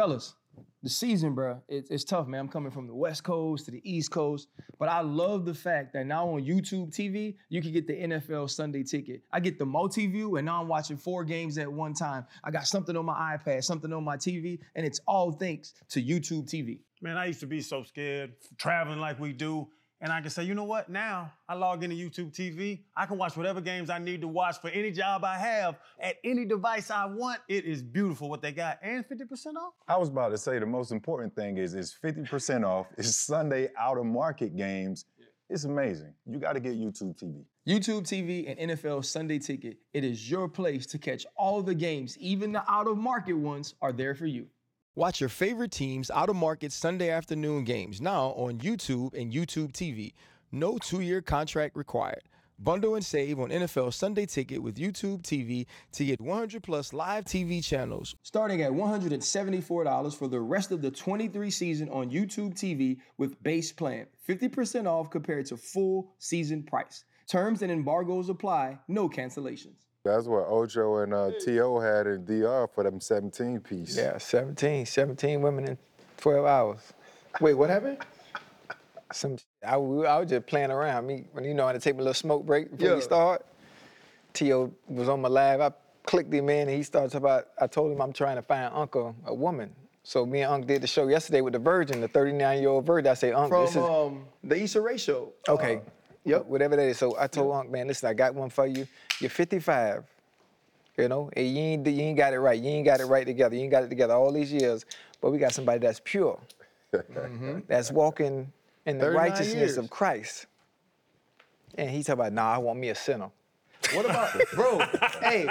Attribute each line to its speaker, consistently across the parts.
Speaker 1: fellas, the season, bro, it, it's tough, man. I'm coming from the West Coast to the East Coast, but I love the fact that now on YouTube TV, you can get the NFL Sunday ticket. I get the multi-view, and now I'm watching four games at one time. I got something on my iPad, something on my TV, and it's all thanks to YouTube TV.
Speaker 2: Man, I used to be so scared traveling like we do. And I can say, you know what? Now I log into YouTube TV. I can watch whatever games I need to watch for any job I have at any device I want. It is beautiful what they got and 50% off.
Speaker 3: I was about to say the most important thing is it's 50% off. It's Sunday out of market games. It's amazing. You got to get YouTube TV.
Speaker 1: YouTube TV and NFL Sunday Ticket. It is your place to catch all the games, even the out of market ones are there for you. Watch your favorite teams out of market Sunday afternoon games now on YouTube and YouTube TV. No two year contract required. Bundle and save on NFL Sunday Ticket with YouTube TV to get 100 plus live TV channels. Starting at $174 for the rest of the 23 season on YouTube TV with base plan. 50% off compared to full season price. Terms and embargoes apply, no cancellations.
Speaker 3: That's what Ojo and uh, T.O. had in DR for them 17 piece.
Speaker 4: Yeah, 17, 17 women in 12 hours.
Speaker 1: Wait, what happened?
Speaker 4: Some, I, I was just playing around. Me, when you know, I had to take a little smoke break before
Speaker 1: Yeah.
Speaker 4: we start. T.O. was on my live. I clicked him in and he starts about, I told him I'm trying to find Uncle a woman. So me and Unc did the show yesterday with the Virgin, the 39 year old Virgin. I say, Unc,
Speaker 1: From
Speaker 4: this is.
Speaker 1: um, the Issa Rae show.
Speaker 4: Okay.
Speaker 1: Uh,
Speaker 4: yep. Whatever that is. So I told Unc, man, listen, I got one for you. You're 55. You know, and you ain't, you ain't got it right. You ain't got it right together. You ain't got it together all these years. But we got somebody that's pure, that's walking in the righteousness
Speaker 1: years.
Speaker 4: of Christ. And he's talking about, nah, I want me a sinner.
Speaker 1: What about, bro? hey,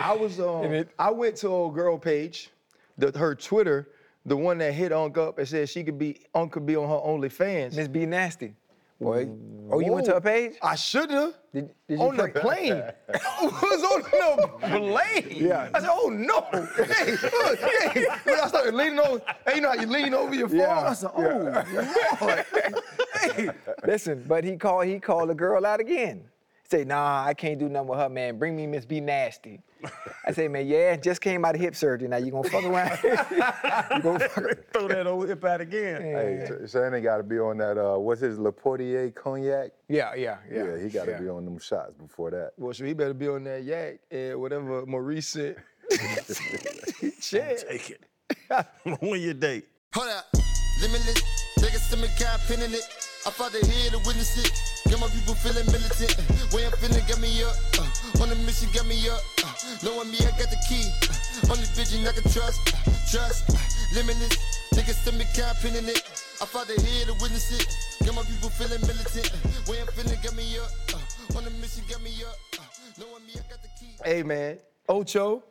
Speaker 1: I was um, I went to old girl page, the, her Twitter, the one that hit Unc up and said she could be Unc could be on her OnlyFans.
Speaker 4: Miss B Nasty. Boy. Oh, you went to her page?
Speaker 1: I should have.
Speaker 4: Did, did you
Speaker 1: On the plane. I was on the plane.
Speaker 4: Yeah.
Speaker 1: I said, oh no. hey, look, hey. When I started leaning over, hey, you know how you lean over your phone?
Speaker 4: Yeah,
Speaker 1: I said, oh Lord. hey.
Speaker 4: Listen, but he called he called the girl out again. He said, nah, I can't do nothing with her, man. Bring me Miss B Nasty. I say, man, yeah, just came out of hip surgery. Now you gonna fuck around? you gonna fuck
Speaker 2: Throw that old hip out again.
Speaker 3: Hey, Sh- Shannon got to be on that, uh, what's his, Le Portier cognac?
Speaker 4: Yeah, yeah, yeah.
Speaker 3: Yeah, he got to
Speaker 4: yeah.
Speaker 3: be on them shots before that.
Speaker 1: Well, so he better be on that yak and whatever Maurice said. Shit.
Speaker 2: Take it. when your date.
Speaker 5: Hold up, limitless. Niggas to me, got pin in it. I fought to hear to witness it. Get my people feeling militant. Way I'm feeling, get me up. Uh, on the mission, get me up. Uh, knowing me, I got the key. Uh, on this vision, I can trust. Uh, trust. Uh, limitless. Niggas to me, got pin in it. I fought to hear to witness it. Get my people feeling militant. Uh, way I'm feeling, get me up. Uh, on the mission, get me up. Uh, knowing me, I got the key.
Speaker 1: Hey man, Ocho,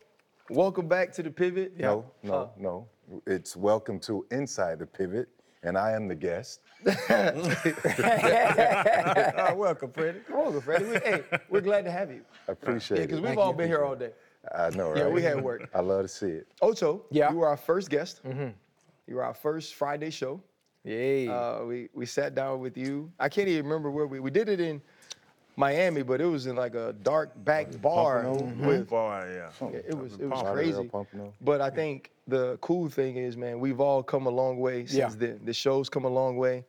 Speaker 1: welcome back to the pivot.
Speaker 3: No, no, no. It's welcome to Inside the Pivot, and I am the guest.
Speaker 2: Ah, welcome, Freddie.
Speaker 1: Welcome, Freddie. We- hey, we're glad to have you.
Speaker 3: I appreciate
Speaker 1: Yeah,
Speaker 3: it.
Speaker 1: because we've all been here all day.
Speaker 3: I know, right?
Speaker 1: Yeah, we had work.
Speaker 3: I love to see it.
Speaker 1: Ocho,
Speaker 4: Yeah.
Speaker 1: you were our first guest. You were our first Friday show.
Speaker 4: Yeah.
Speaker 1: Uh, we we sat down with you. I can't even remember where we we did it in Miami, but it was in like a dark back bar
Speaker 3: Pompano?
Speaker 1: with
Speaker 2: Boy, yeah.
Speaker 1: Yeah, it was it was
Speaker 3: Lauderdale,
Speaker 1: crazy.
Speaker 3: Pompano.
Speaker 1: But I think the cool thing is, man, we've all come a long way since
Speaker 4: Yeah.
Speaker 1: then. The show's come a long way.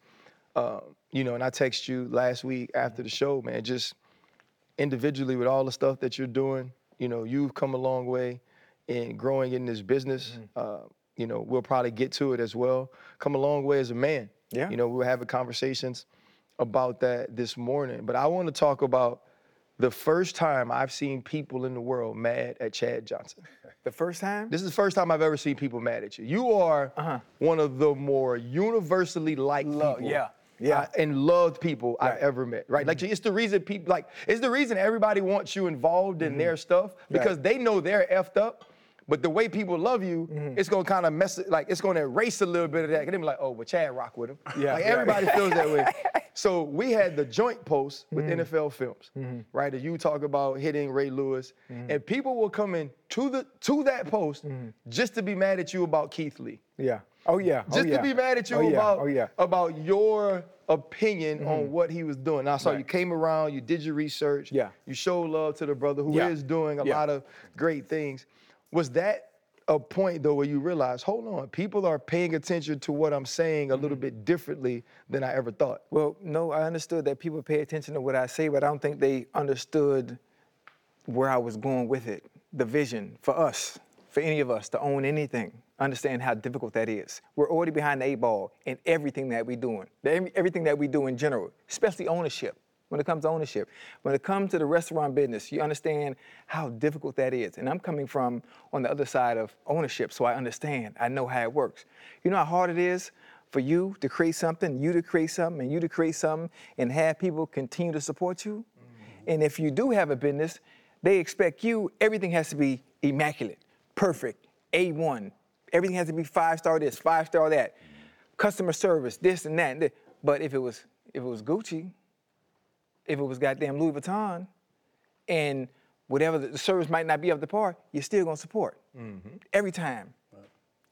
Speaker 1: Uh, you know, and I text you last week after the show, man, just individually with all the stuff that you're doing. You know, you've come a long way in growing in this business.
Speaker 4: Mm-hmm.
Speaker 1: Uh, you know, we'll probably get to it as well. Come a long way as a man.
Speaker 4: Yeah.
Speaker 1: You know, we were having conversations about that this morning. But I want to talk about the first time I've seen people in the world mad at Chad Johnson.
Speaker 4: the first time?
Speaker 1: This is the first time I've ever seen people mad at you. You are
Speaker 4: Uh-huh.
Speaker 1: one of the more universally liked
Speaker 4: Love-
Speaker 1: people.
Speaker 4: yeah, yeah.
Speaker 1: And loved people I've
Speaker 4: Right. Mm-hmm.
Speaker 1: ever met. Right? Like it's the reason people like it's the reason everybody wants you involved in their stuff because
Speaker 4: Mm-hmm. Right.
Speaker 1: they know they're effed up. But the way people love you,
Speaker 4: Mm-hmm.
Speaker 1: it's gonna kind of mess it, like it's gonna erase a little bit of that. And they be like, oh, well, Chad rock with him.
Speaker 4: Yeah,
Speaker 1: Like everybody feels that way. So we had the joint post with
Speaker 4: Mm-hmm.
Speaker 1: NFL Films, right? And you talk about hitting Ray Lewis,
Speaker 4: Mm-hmm.
Speaker 1: and people were coming to the to that post just to be mad at you about Keith Lee.
Speaker 4: Yeah. Oh yeah. Oh,
Speaker 1: Just
Speaker 4: yeah.
Speaker 1: to be mad at you
Speaker 4: oh, yeah.
Speaker 1: about
Speaker 4: Oh yeah.
Speaker 1: about your opinion on mm. what he was doing. Now, I saw you came around, you did your research,
Speaker 4: Yeah.
Speaker 1: you showed love to the brother who is
Speaker 4: Yeah.
Speaker 1: doing a
Speaker 4: Yeah.
Speaker 1: lot of great things. Was that a point though where you realize, hold on, people are paying attention to what I'm saying a little mm. bit differently than I ever thought.
Speaker 4: Well, no, I understood that people pay attention to what I say, but I don't think they understood where I was going with it. The vision for us, for any of us to own anything, understand how difficult that is. We're already behind the eight ball in everything that we're doing, everything that we do in general, especially ownership. When it comes to ownership, when it comes to the restaurant business, you understand how difficult that is. And I'm coming from on the other side of ownership, so I understand. I know how it works. You know how hard it is for you to create something, you to create something, and you to create something, and have people continue to support you. Mm-hmm. And if you do have a business, they expect you, everything has to be immaculate, perfect, A1. Everything has to be five star this, five star that. Customer service, this and that. And that. But if it was if it was Gucci, if it was goddamn Louis Vuitton, and whatever the, service might not be up to par, you're still gonna support. Mm-hmm. Every time.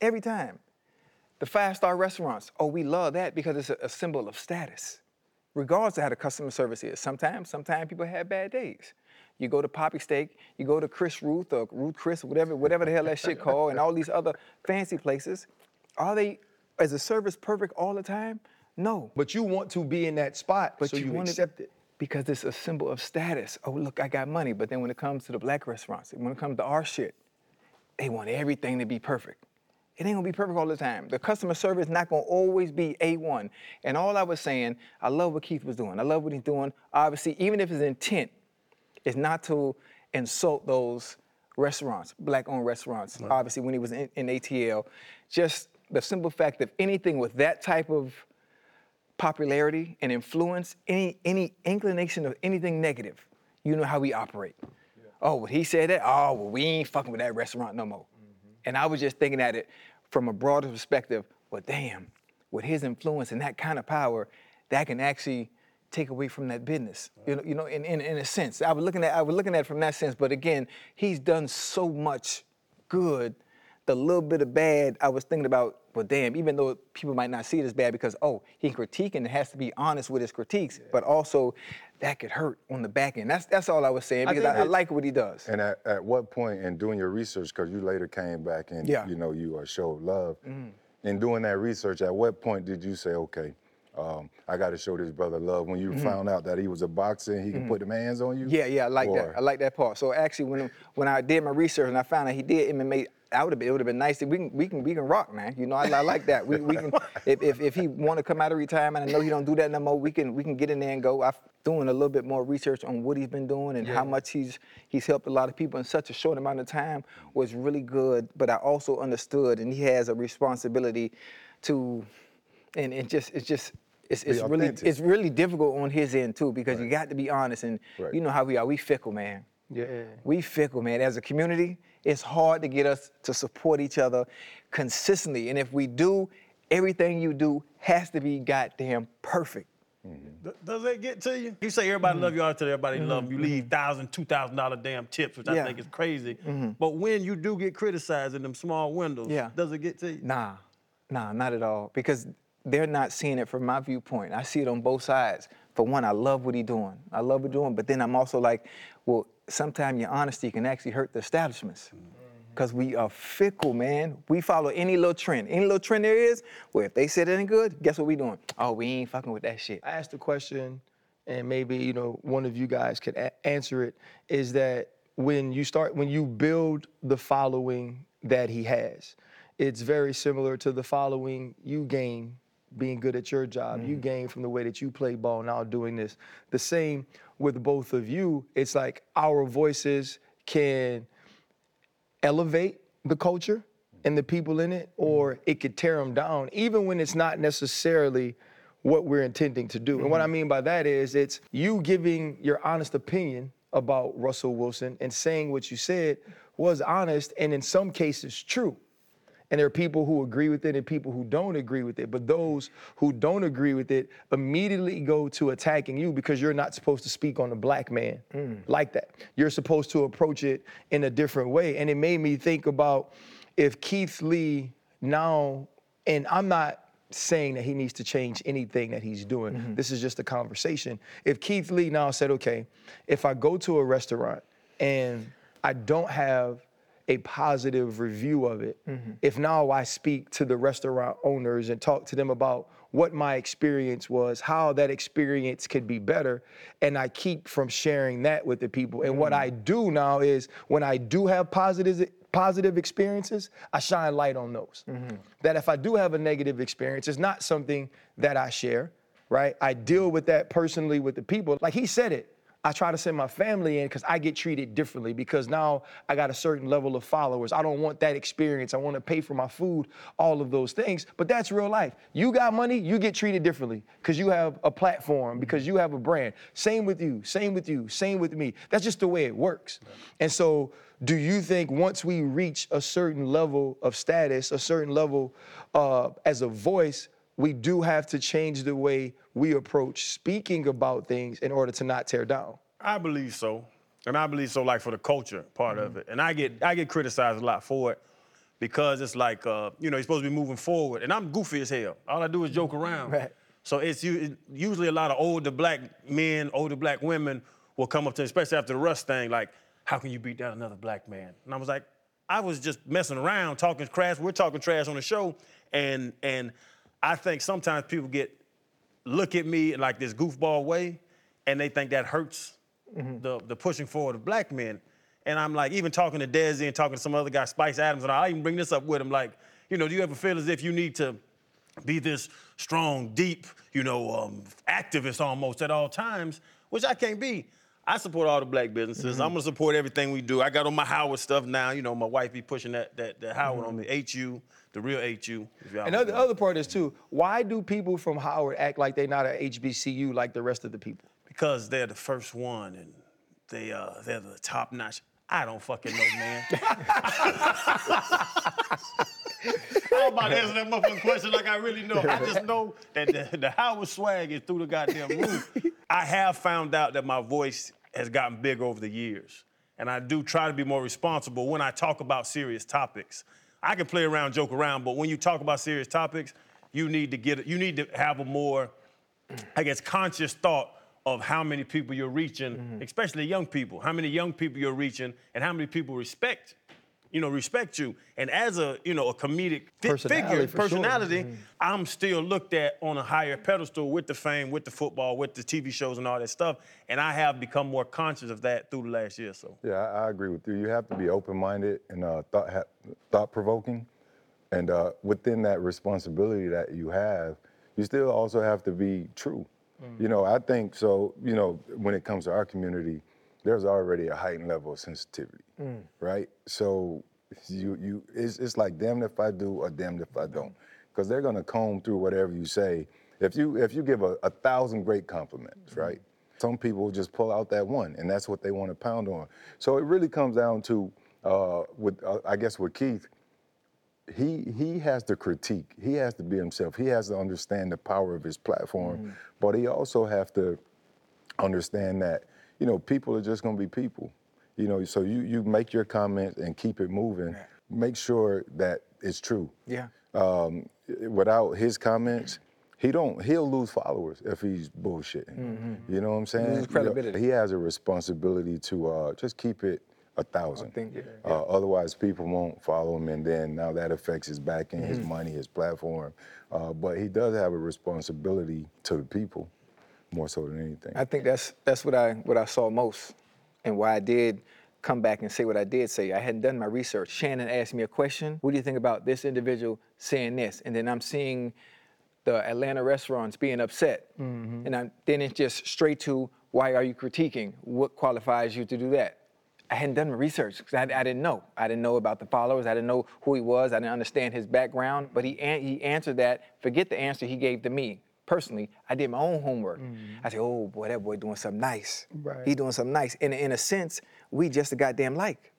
Speaker 4: Every time. The five star restaurants, oh, we love that because it's a, a symbol of status, regardless of how the customer service is. Sometimes, sometimes people have bad days. You go to Papi Steak, you go to Chris Ruth or Ruth Chris, whatever, whatever the hell that shit called, and all these other fancy places. Are they, is the service perfect all the time? No.
Speaker 1: But you want to be in that spot,
Speaker 4: But
Speaker 1: so you,
Speaker 4: want to
Speaker 1: accept it.
Speaker 4: because it's a symbol of status. Oh, look, I got money. But then when it comes to the black restaurants, when it comes to our shit, they want everything to be perfect. It ain't gonna be perfect all the time. The customer service is not gonna always be A1. And all I was saying, I love what Keith was doing. I love what he's doing. Obviously, even if his intent is not to insult those restaurants, black-owned restaurants. Obviously, when he was in, in ATL, just the simple fact of anything with that type of popularity and influence, any any inclination of anything negative, you know how we operate. Oh, well, he said that. Oh, well, we ain't fucking with that restaurant no more. Mm-hmm. And I was just thinking at it from a broader perspective. Well, damn, with his influence and that kind of power, that can actually take away from that business. You know, you know, in, in, in a sense. I was looking at I was looking at it from that sense. But again, he's done so much good. The little bit of bad, I was thinking about, well, damn, even though people might not see it as bad because, oh, he critiquing and has to be honest with his critiques, but also that could hurt on the back end. That's that's all I was saying because
Speaker 1: think
Speaker 4: I, I like what he does.
Speaker 3: And at, at what point in doing your research, because you later came back and
Speaker 4: Yeah.
Speaker 3: you know you uh, showed love, in doing that research, at what point did you say, okay, um, I got to show this brother love? When you found out that he was a boxer and he can put them hands on you?
Speaker 4: Yeah, yeah, I like that.
Speaker 3: Or-
Speaker 4: I like that part. So actually, when when I did my research and I found out he did MMA, I would have been, it would have been nice. That we can we can we can rock, man. You know, I, I like that. We, we can if, if if he want to come out of retirement, I know he don't do that no more. We can we can get in there and go. I'm doing a little bit more research on what he's been doing and how much he's he's helped a lot of people in such a short amount of time was really good. But I also understood, and he has a responsibility to, and it just it's just. It's, it's really it's really difficult on his end too because you got to be honest and
Speaker 3: Right.
Speaker 4: you know how we are we fickle man
Speaker 1: Yeah.
Speaker 4: we fickle, man. As a community, it's hard to get us to support each other consistently. And if we do, everything you do has to be goddamn perfect. Mm-hmm.
Speaker 2: Th- Does that get to you? You say everybody mm-hmm. love you out there, everybody mm-hmm. love you. You leave thousand, two thousand dollar damn tips, which I think is crazy. But when you do get criticized in them small windows,
Speaker 4: Yeah.
Speaker 2: does it get to you?
Speaker 4: Nah, nah, not at all. Because they're not seeing it from my viewpoint. I see it on both sides. For one, I love what he's doing. I love what he's doing. But then I'm also like, well, sometimes your honesty can actually hurt the establishments. Mm-hmm. Because we are fickle, man. We follow any little trend. Any little trend there is, well, if they said it ain't good, guess what we doing? Oh, we ain't fucking with that shit.
Speaker 1: I asked a question, and maybe you know one of you guys could a- answer it. Is that when you start when you build the following that he has, it's very similar to the following you gain being good at your job. You mm-hmm. gain from the way that you play ball now doing this. The same with both of you. It's like our voices can elevate the culture and the people in it, mm-hmm. or it could tear them down, even when it's not necessarily what we're intending to do. And what I mm-hmm. mean by that is it's you giving your honest opinion about Russell Wilson and saying what you said was honest and in some cases true. And there are people who agree with it and people who don't agree with it. But those who don't agree with it immediately go to attacking you because you're not supposed to speak on a black man mm. like that. You're supposed to approach it in a different way. And it made me think about if Keith Lee now, and I'm not saying that he needs to change anything that he's doing. Mm-hmm. This is just a conversation. If Keith Lee now said, okay, if I go to a restaurant and I don't have a positive review of it mm-hmm. if now I speak to the restaurant owners and talk to them about what my experience was, how that experience could be better, and I keep from sharing that with the people. And what mm-hmm. I do now is when I do have positive positive experiences, I shine light on those. Mm-hmm. That if I do have a negative experience, it's not something that I share, right? I deal with that personally with the people. Like he said it. I try to send my family in because I get treated differently because now I got a certain level of followers. I don't want that experience. I want to pay for my food, all of those things. But that's real life. You got money, you get treated differently because you have a platform, because you have a brand. Same with you, same with you, same with me. That's just the way it works. And so, do you think once we reach a certain level of status, a certain level uh, as a voice, we do have to change the way we approach speaking about things in order to not tear down.
Speaker 2: I believe so, and I believe so. Like for the culture part of it, and I get I get criticized a lot for it because it's like uh, you know you're supposed to be moving forward, and I'm goofy as hell. All I do is joke around.
Speaker 1: Right.
Speaker 2: So it's usually a lot of older black men, older black women will come up to me, especially after the Russ thing, like, "How can you beat down another black man?" And I was like, I was just messing around, talking trash. We're talking trash on the show, and and I think sometimes people get look at me like this goofball way, and they think that hurts the the pushing forward of black men. And I'm like, even talking to Desi and talking to some other guy, Spice Adams, and I even bring this up with him. Like, you know, do you ever feel as if you need to be this strong, deep, you know, um, activist almost at all times, which I can't be. I support all the black businesses. I'm gonna support everything we do. I got on my Howard stuff now. You know, my wife be pushing that that, that Howard on me. HU, the real HU.
Speaker 1: And the other part is too, why do people from Howard act like they're not at HBCU like the rest of the people?
Speaker 2: because they're the first one and they uh they're the top notch. I don't fucking know, man. I'm about to answer that motherfucking question like I really know. I just know that the, the Howard swag is through the goddamn roof. I have found out that my voice has gotten bigger over the years. And I do try to be more responsible when I talk about serious topics. I can play around, joke around, but when you talk about serious topics, you need to get you need to have a more I guess, conscious thought of how many people you're reaching, mm-hmm. especially young people, how many young people you're reaching, and how many people respect, you know, respect you. And as a, you know, a comedic
Speaker 1: Personality,
Speaker 2: figure,
Speaker 1: for sure.
Speaker 2: personality, I'm still looked at on a higher pedestal with the fame, with the football, with the TV shows and all that stuff. And I have become more conscious of that through the last year so.
Speaker 3: Yeah, I, I agree with you. You have to be open-minded and uh, thought ha- thought-provoking, and uh, within that responsibility that you have, you still also have to be true. You know, I think so. You know, when it comes to our community, there's already a heightened level of sensitivity, right? So you you it's, it's like damned if I do or damned if I don't, because they're gonna comb through whatever you say. If you if you give a, a thousand great compliments, right? Some people just pull out that one, and that's what they want to pound on. So it really comes down to, uh, with uh, I guess with Keith, he he has to critique. He has to be himself. He has to understand the power of his platform, but he also has to understand that you know people are just going to be people. You know, so you you make your comments and keep it moving. Make sure that it's true.
Speaker 4: Yeah.
Speaker 3: Um, without his comments, he don't he'll lose followers if he's bullshitting. You know what I'm saying?
Speaker 4: Lose
Speaker 3: You know,
Speaker 4: credibility.
Speaker 3: he has a responsibility to uh, just keep it a thousand.
Speaker 4: think, yeah.
Speaker 3: Uh, otherwise, people won't follow him, and then now that affects his backing,
Speaker 4: Mm-hmm.
Speaker 3: his money, his platform. Uh, but he does have a responsibility to the people, more so than anything.
Speaker 4: I think that's that's what I what I saw most, and why I did come back and say what I did say. I hadn't done my research. Shannon asked me a question. What do you think about this individual saying this? And then I'm seeing the Atlanta restaurants being upset, mm-hmm. and I'm, then it's just straight to why are you critiquing? What qualifies you to do that? I hadn't done my research because I, I didn't know. I didn't know about the followers. I didn't know who he was. I didn't understand his background. But he he answered that. Forget the answer he gave to me personally. I did my own homework. Mm-hmm. I said, "Oh boy, that boy doing something nice.
Speaker 1: Right.
Speaker 4: He doing something nice." And in a sense, we just a goddamn like.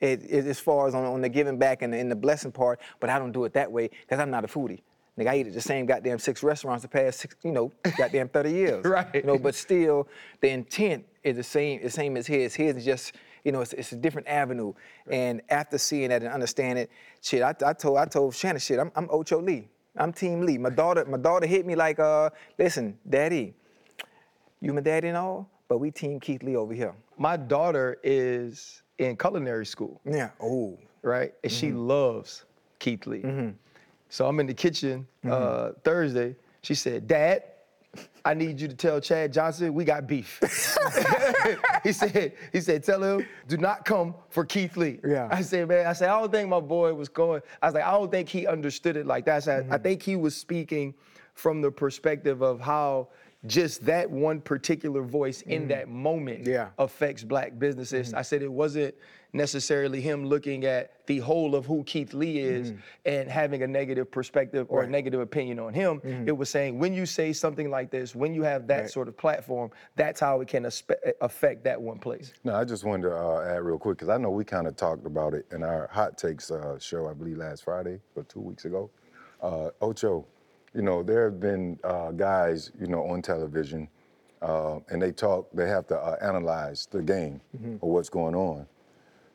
Speaker 4: It, it, as far as on, on the giving back and the, and the blessing part, but I don't do it that way because I'm not a foodie. Nigga, I eat at the same goddamn six restaurants the past six, you know, goddamn 30 years.
Speaker 1: Right.
Speaker 4: You know, but still, the intent is the same, the same as his. His is just, you know, it's, it's a different avenue. And after seeing that and understanding it, shit, I, I told I told Shannon, shit, I'm, I'm Ocho Lee. I'm Team Lee. My daughter, my daughter hit me like, uh, listen, Daddy, you my daddy and all, but we Team Keith Lee over here.
Speaker 1: My daughter is in culinary school.
Speaker 4: Yeah. Oh.
Speaker 1: right? And she
Speaker 4: Mm-hmm.
Speaker 1: loves Keith Lee. So I'm in the kitchen uh, Thursday. She said, Dad, I need you to tell Chad Johnson we got beef. he said, he said, tell him do not come for Keith Lee.
Speaker 4: Yeah.
Speaker 1: I said, man, I said, I don't think my boy was going. I was like, I don't think he understood it like that. I said,
Speaker 4: Mm-hmm.
Speaker 1: I think he was speaking from the perspective of how just that one particular voice in that moment
Speaker 4: Mm-hmm. Yeah.
Speaker 1: affects black businesses. I said it wasn't necessarily him looking at the whole of who Keith Lee is and having a negative perspective or a negative opinion on him. It was saying when you say something like this, when you have that
Speaker 4: Right.
Speaker 1: sort of platform, that's how it can affect that one place.
Speaker 3: No, I just wanted to uh, add real quick because I know we kind of talked about it in our hot takes uh, show, I believe last Friday or two weeks ago. Uh, Ocho, you know, there have been uh, guys, you know, on television, uh, and they talk. They have to uh, analyze the game or what's going on.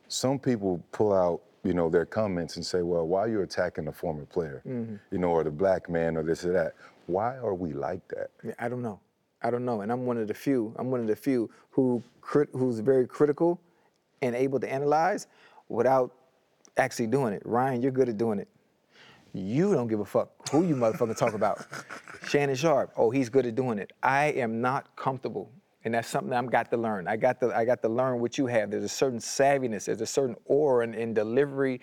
Speaker 3: Some people pull out, you know, their comments and say, "Well, why are you attacking the former player, you know, or the black man, or this or that? Why are we like that?"
Speaker 4: Yeah, I don't know. I don't know. And I'm one of the few. I'm one of the few who crit, who's very critical and able to analyze without actually doing it. Ryan, you're good at doing it. You don't give a fuck who you motherfucking talk about. Shannon Sharpe, oh, he's good at doing it. I am not comfortable. And that's something I've got to learn. I got to I got to learn what you have. There's a certain savviness, there's a certain aura in, in delivery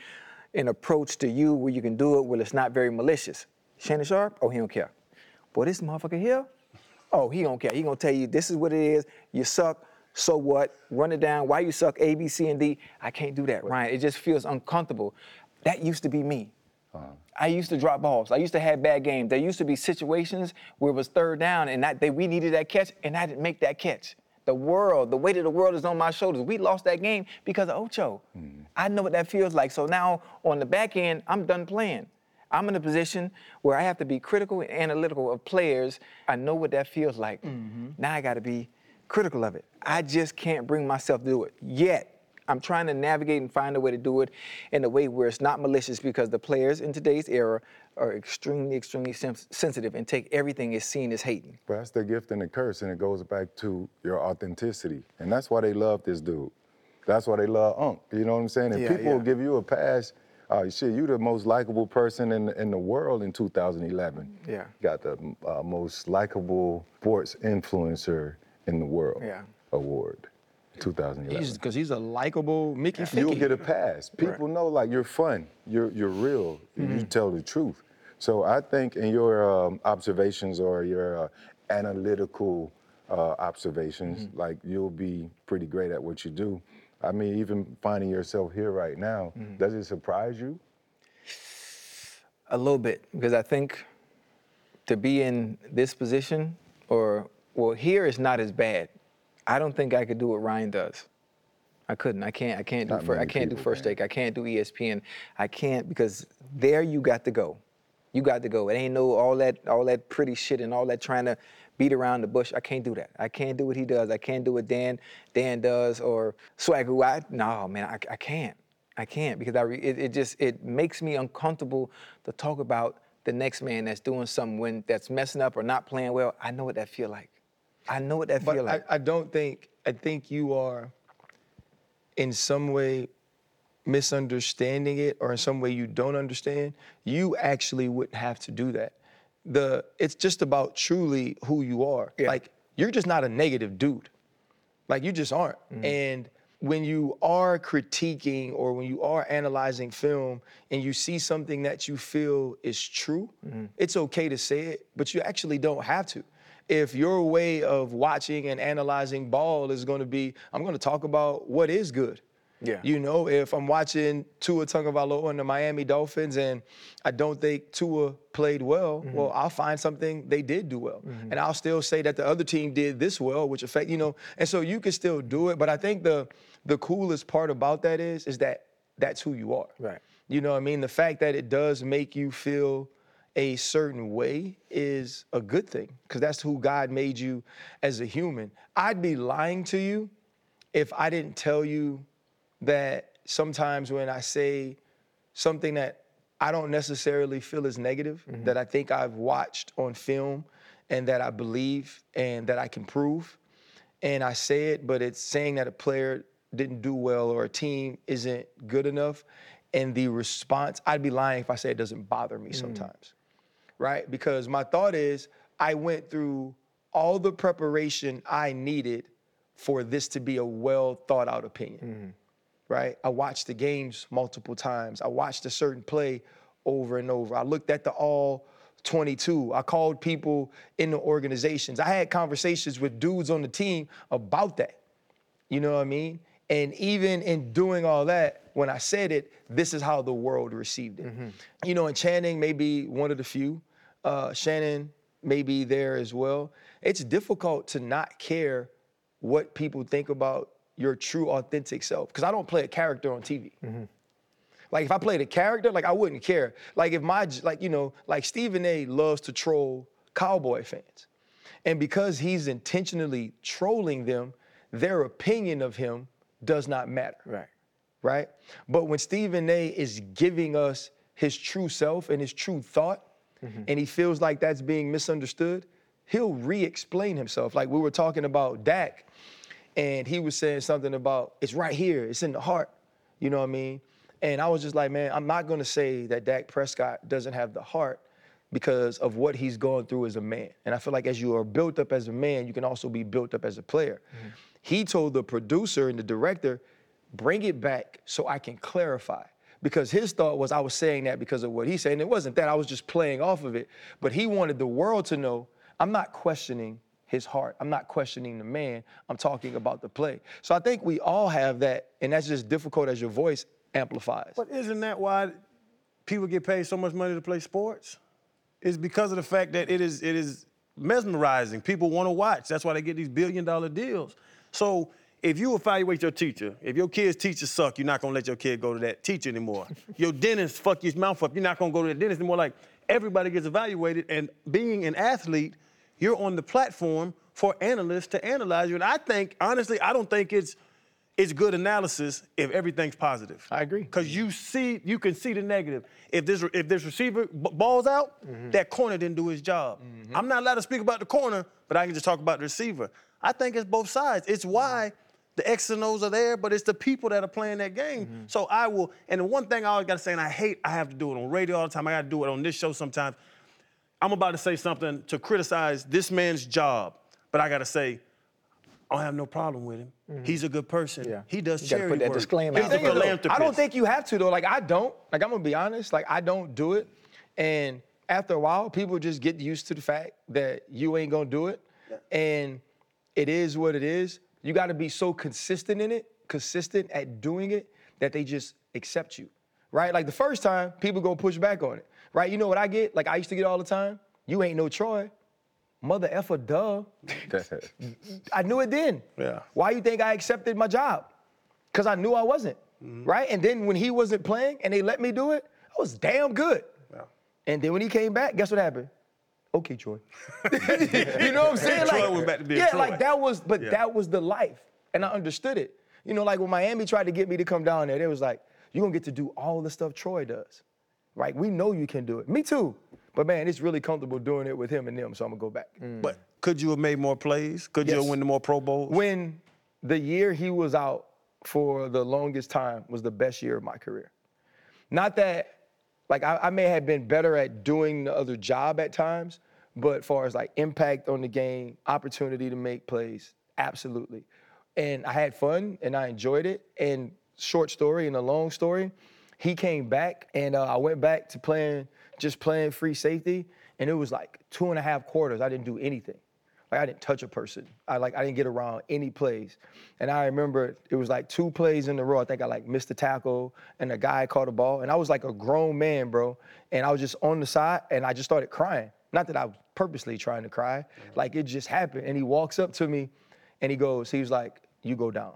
Speaker 4: and approach to you where you can do it where it's not very malicious. Shannon Sharpe, oh, he don't care. Boy, this motherfucker here, oh, he don't care. He gonna tell you this is what it is. You suck. So what? Run it down. Why you suck? A, B, C, and D. I can't do that, Ryan. It just feels uncomfortable. That used to be me. I used to drop balls. I used to have bad games. There used to be situations where it was third down and they, we needed that catch, and I didn't make that catch. The world, the weight of the world is on my shoulders. We lost that game because of Ocho. Mm-hmm. I know what that feels like. So now on the back end, I'm done playing. I'm in a position where I have to be critical and analytical of players. I know what that feels like. Mm-hmm. Now I got to be critical of it. I just can't bring myself to do it yet. I'm trying to navigate and find a way to do it in a way where it's not malicious because the players in today's era are extremely, extremely sens- sensitive and take everything as seen as hating.
Speaker 3: But that's the gift and the curse, and it goes back to your authenticity. And that's why they love this dude. That's why they love Unc. You know what I'm saying? And
Speaker 4: Yeah,
Speaker 3: people will
Speaker 4: yeah.
Speaker 3: give you a pass. Uh, shit, you the most likable person in in the world in 2011.
Speaker 4: Yeah.
Speaker 3: Got the uh, most likable sports influencer in the world
Speaker 4: Yeah.
Speaker 3: award, 2011.
Speaker 1: Because he's, a likable Mickey
Speaker 3: You'll get a pass. People know like you're fun, you're you're real, you tell the truth. So I think in your um, observations or your uh, analytical uh, observations, like you'll be pretty great at what you do. I mean, even finding yourself here right now, does it surprise you?
Speaker 4: A little bit, because I think to be in this position, or well, here is not as bad. I don't think I could do what Ryan does. I couldn't. I can't. I can't do. Fir- I can't do First. Take. I can't do ESPN. I can't because there you got to go. You got to go. It ain't no all that all that pretty shit and all that trying to beat around the bush. I can't do that. I can't do what he does. I can't do what Dan Dan does or Swagu I no man. I, I can't. I can't because I re, it, it just it makes me uncomfortable to talk about the next man that's doing something when that's messing up or not playing well. I know what that feel like. I know what that
Speaker 1: But
Speaker 4: feel like.
Speaker 1: I, I don't think, I think you are in some way misunderstanding it or in some way you don't understand. You actually wouldn't have to do that. The It's just about truly who you are.
Speaker 4: Yeah.
Speaker 1: Like, you're just not a negative dude. Like you just aren't. Mm-hmm. And when you are critiquing or when you are analyzing film and you see something that you feel is true, mm-hmm. it's okay to say it, but you actually don't have to. If your way of watching and analyzing ball is going to be, I'm going to talk about what is good.
Speaker 4: Yeah.
Speaker 1: You know, if I'm watching Tua Tagovailoa and the Miami Dolphins and I don't think Tua played well,
Speaker 4: Mm-hmm.
Speaker 1: well, I'll find something they did do well. And I'll still say that the other team did this well, which affect, you know, and so you can still do it. But I think the the coolest part about that is, is that that's who you are.
Speaker 4: Right.
Speaker 1: You know what I mean? The fact that it does make you feel a certain way is a good thing because that's who God made you as a human. I'd be lying to you if I didn't tell you that sometimes when I say something that I don't necessarily feel is negative, mm-hmm. that I think I've watched on film and that I believe and that I can prove, and I say it, but it's saying that a player didn't do well or a team isn't good enough, and the response, I'd be lying if I say it doesn't bother me mm. sometimes, right? Because my thought is I went through all the preparation I needed for this to be a well thought out opinion, mm-hmm. right? I watched the games multiple times. I watched a certain play over and over. I looked at the all 22. I called people in the organizations. I had conversations with dudes on the team about that. You know what I mean? And even in doing all that, when I said it, this is how the world received it. You know, and Channing may be one of the few. Uh, Shannon may be there as well. It's difficult to not care what people think about your true, authentic self. Because I don't play a character on TV. Like if I played a character, like I wouldn't care. Like if my, like you know, like Stephen A. loves to troll Cowboy fans, and because he's intentionally trolling them, their opinion of him does not matter.
Speaker 4: Right.
Speaker 1: Right. But when Stephen A. is giving us his true self and his true thought, mm-hmm. and he feels like that's being misunderstood, he'll re-explain himself. Like we were talking about Dak, and he was saying something about it's right here, it's in the heart. You know what I mean? And I was just like, man, I'm not gonna say that Dak Prescott doesn't have the heart because of what he's going through as a man. And I feel like as you are built up as a man, you can also be built up as a player. Mm-hmm. He told the producer and the director, bring it back so I can clarify. Because his thought was I was saying that because of what he said. And it wasn't that, I was just playing off of it. But he wanted the world to know I'm not questioning his heart. I'm not questioning the man. I'm talking about the play. So I think we all have that, and that's just difficult as your voice amplifies.
Speaker 2: But isn't that why people get paid so much money to play sports? It's because of the fact that it is it is mesmerizing. People want to watch. That's why they get these billion dollar deals. So if you evaluate your teacher, if your kid's teachers suck, you're not gonna let your kid go to that teacher anymore. your dentist fuck your mouth up, you're not gonna go to the dentist anymore. Like everybody gets evaluated, and being an athlete, you're on the platform for analysts to analyze you. And I think, honestly, I don't think it's it's good analysis if everything's positive.
Speaker 1: I agree.
Speaker 2: Because you see, you can see the negative. If this if this receiver b- balls out, mm-hmm. that corner didn't do his job. Mm-hmm. I'm not allowed to speak about the corner, but I can just talk about the receiver. I think it's both sides. It's mm-hmm. why the X's and O's are there, but it's the people that are playing that game. Mm-hmm. So I will. And the one thing I always got to say, and I hate, I have to do it on radio all the time. I got to do it on this show sometimes. I'm about to say something to criticize this man's job, but I got to say. I don't have no problem with him. Mm-hmm. He's a good person.
Speaker 4: Yeah.
Speaker 2: He does
Speaker 4: You gotta
Speaker 2: charity
Speaker 4: put that
Speaker 2: work.
Speaker 4: disclaimer
Speaker 2: He's
Speaker 4: out
Speaker 2: a
Speaker 1: thing is, though,
Speaker 2: philanthropist.
Speaker 1: I don't think you have to though. Like I don't. Like I'm gonna be honest. Like I don't do it. And after a while, people just get used to the fact that you ain't gonna do it. Yeah. And it is what it is. You got to be so consistent in it, consistent at doing it, that they just accept you, right? Like the first time, people go push back on it, right? You know what I get? Like I used to get all the time. You ain't no Troy. Mother effer, duh. I knew it then.
Speaker 2: Yeah.
Speaker 1: Why you think I accepted my job? Because I knew I wasn't, mm-hmm. right? And then when he wasn't playing and they let me do it, I was damn good. Yeah. And then when he came back, guess what happened? Okay, Troy. you know what I'm saying?
Speaker 2: Troy went back to being
Speaker 1: yeah,
Speaker 2: Troy.
Speaker 1: like that was, but
Speaker 2: Yeah.
Speaker 1: that was the life, and I understood it. You know, like when Miami tried to get me to come down there, they was like, "You're gonna get to do all the stuff Troy does." Right? We know you can do it. Me too. But man, it's really comfortable doing it with him and them, so I'm gonna go back. Mm.
Speaker 2: But could you have made more plays? Could you have won the more Pro Bowls?
Speaker 1: When the year he was out for the longest time was the best year of my career. Not that, like, I, I may have been better at doing the other job at times, but far as like impact on the game, opportunity to make plays, absolutely. And I had fun and I enjoyed it. And short story and a long story, he came back and uh, I went back to playing, just playing free safety. And it was like two and a half quarters. I didn't do anything. Like I didn't touch a person. I like I didn't get around any plays. And I remember it was like two plays in a row. I think I like missed a tackle and a guy caught a ball. And I was like a grown man, bro. And I was just on the side and I just started crying. Not that I was purposely trying to cry. Like it just happened. And he walks up to me and he goes, he was like, you go down.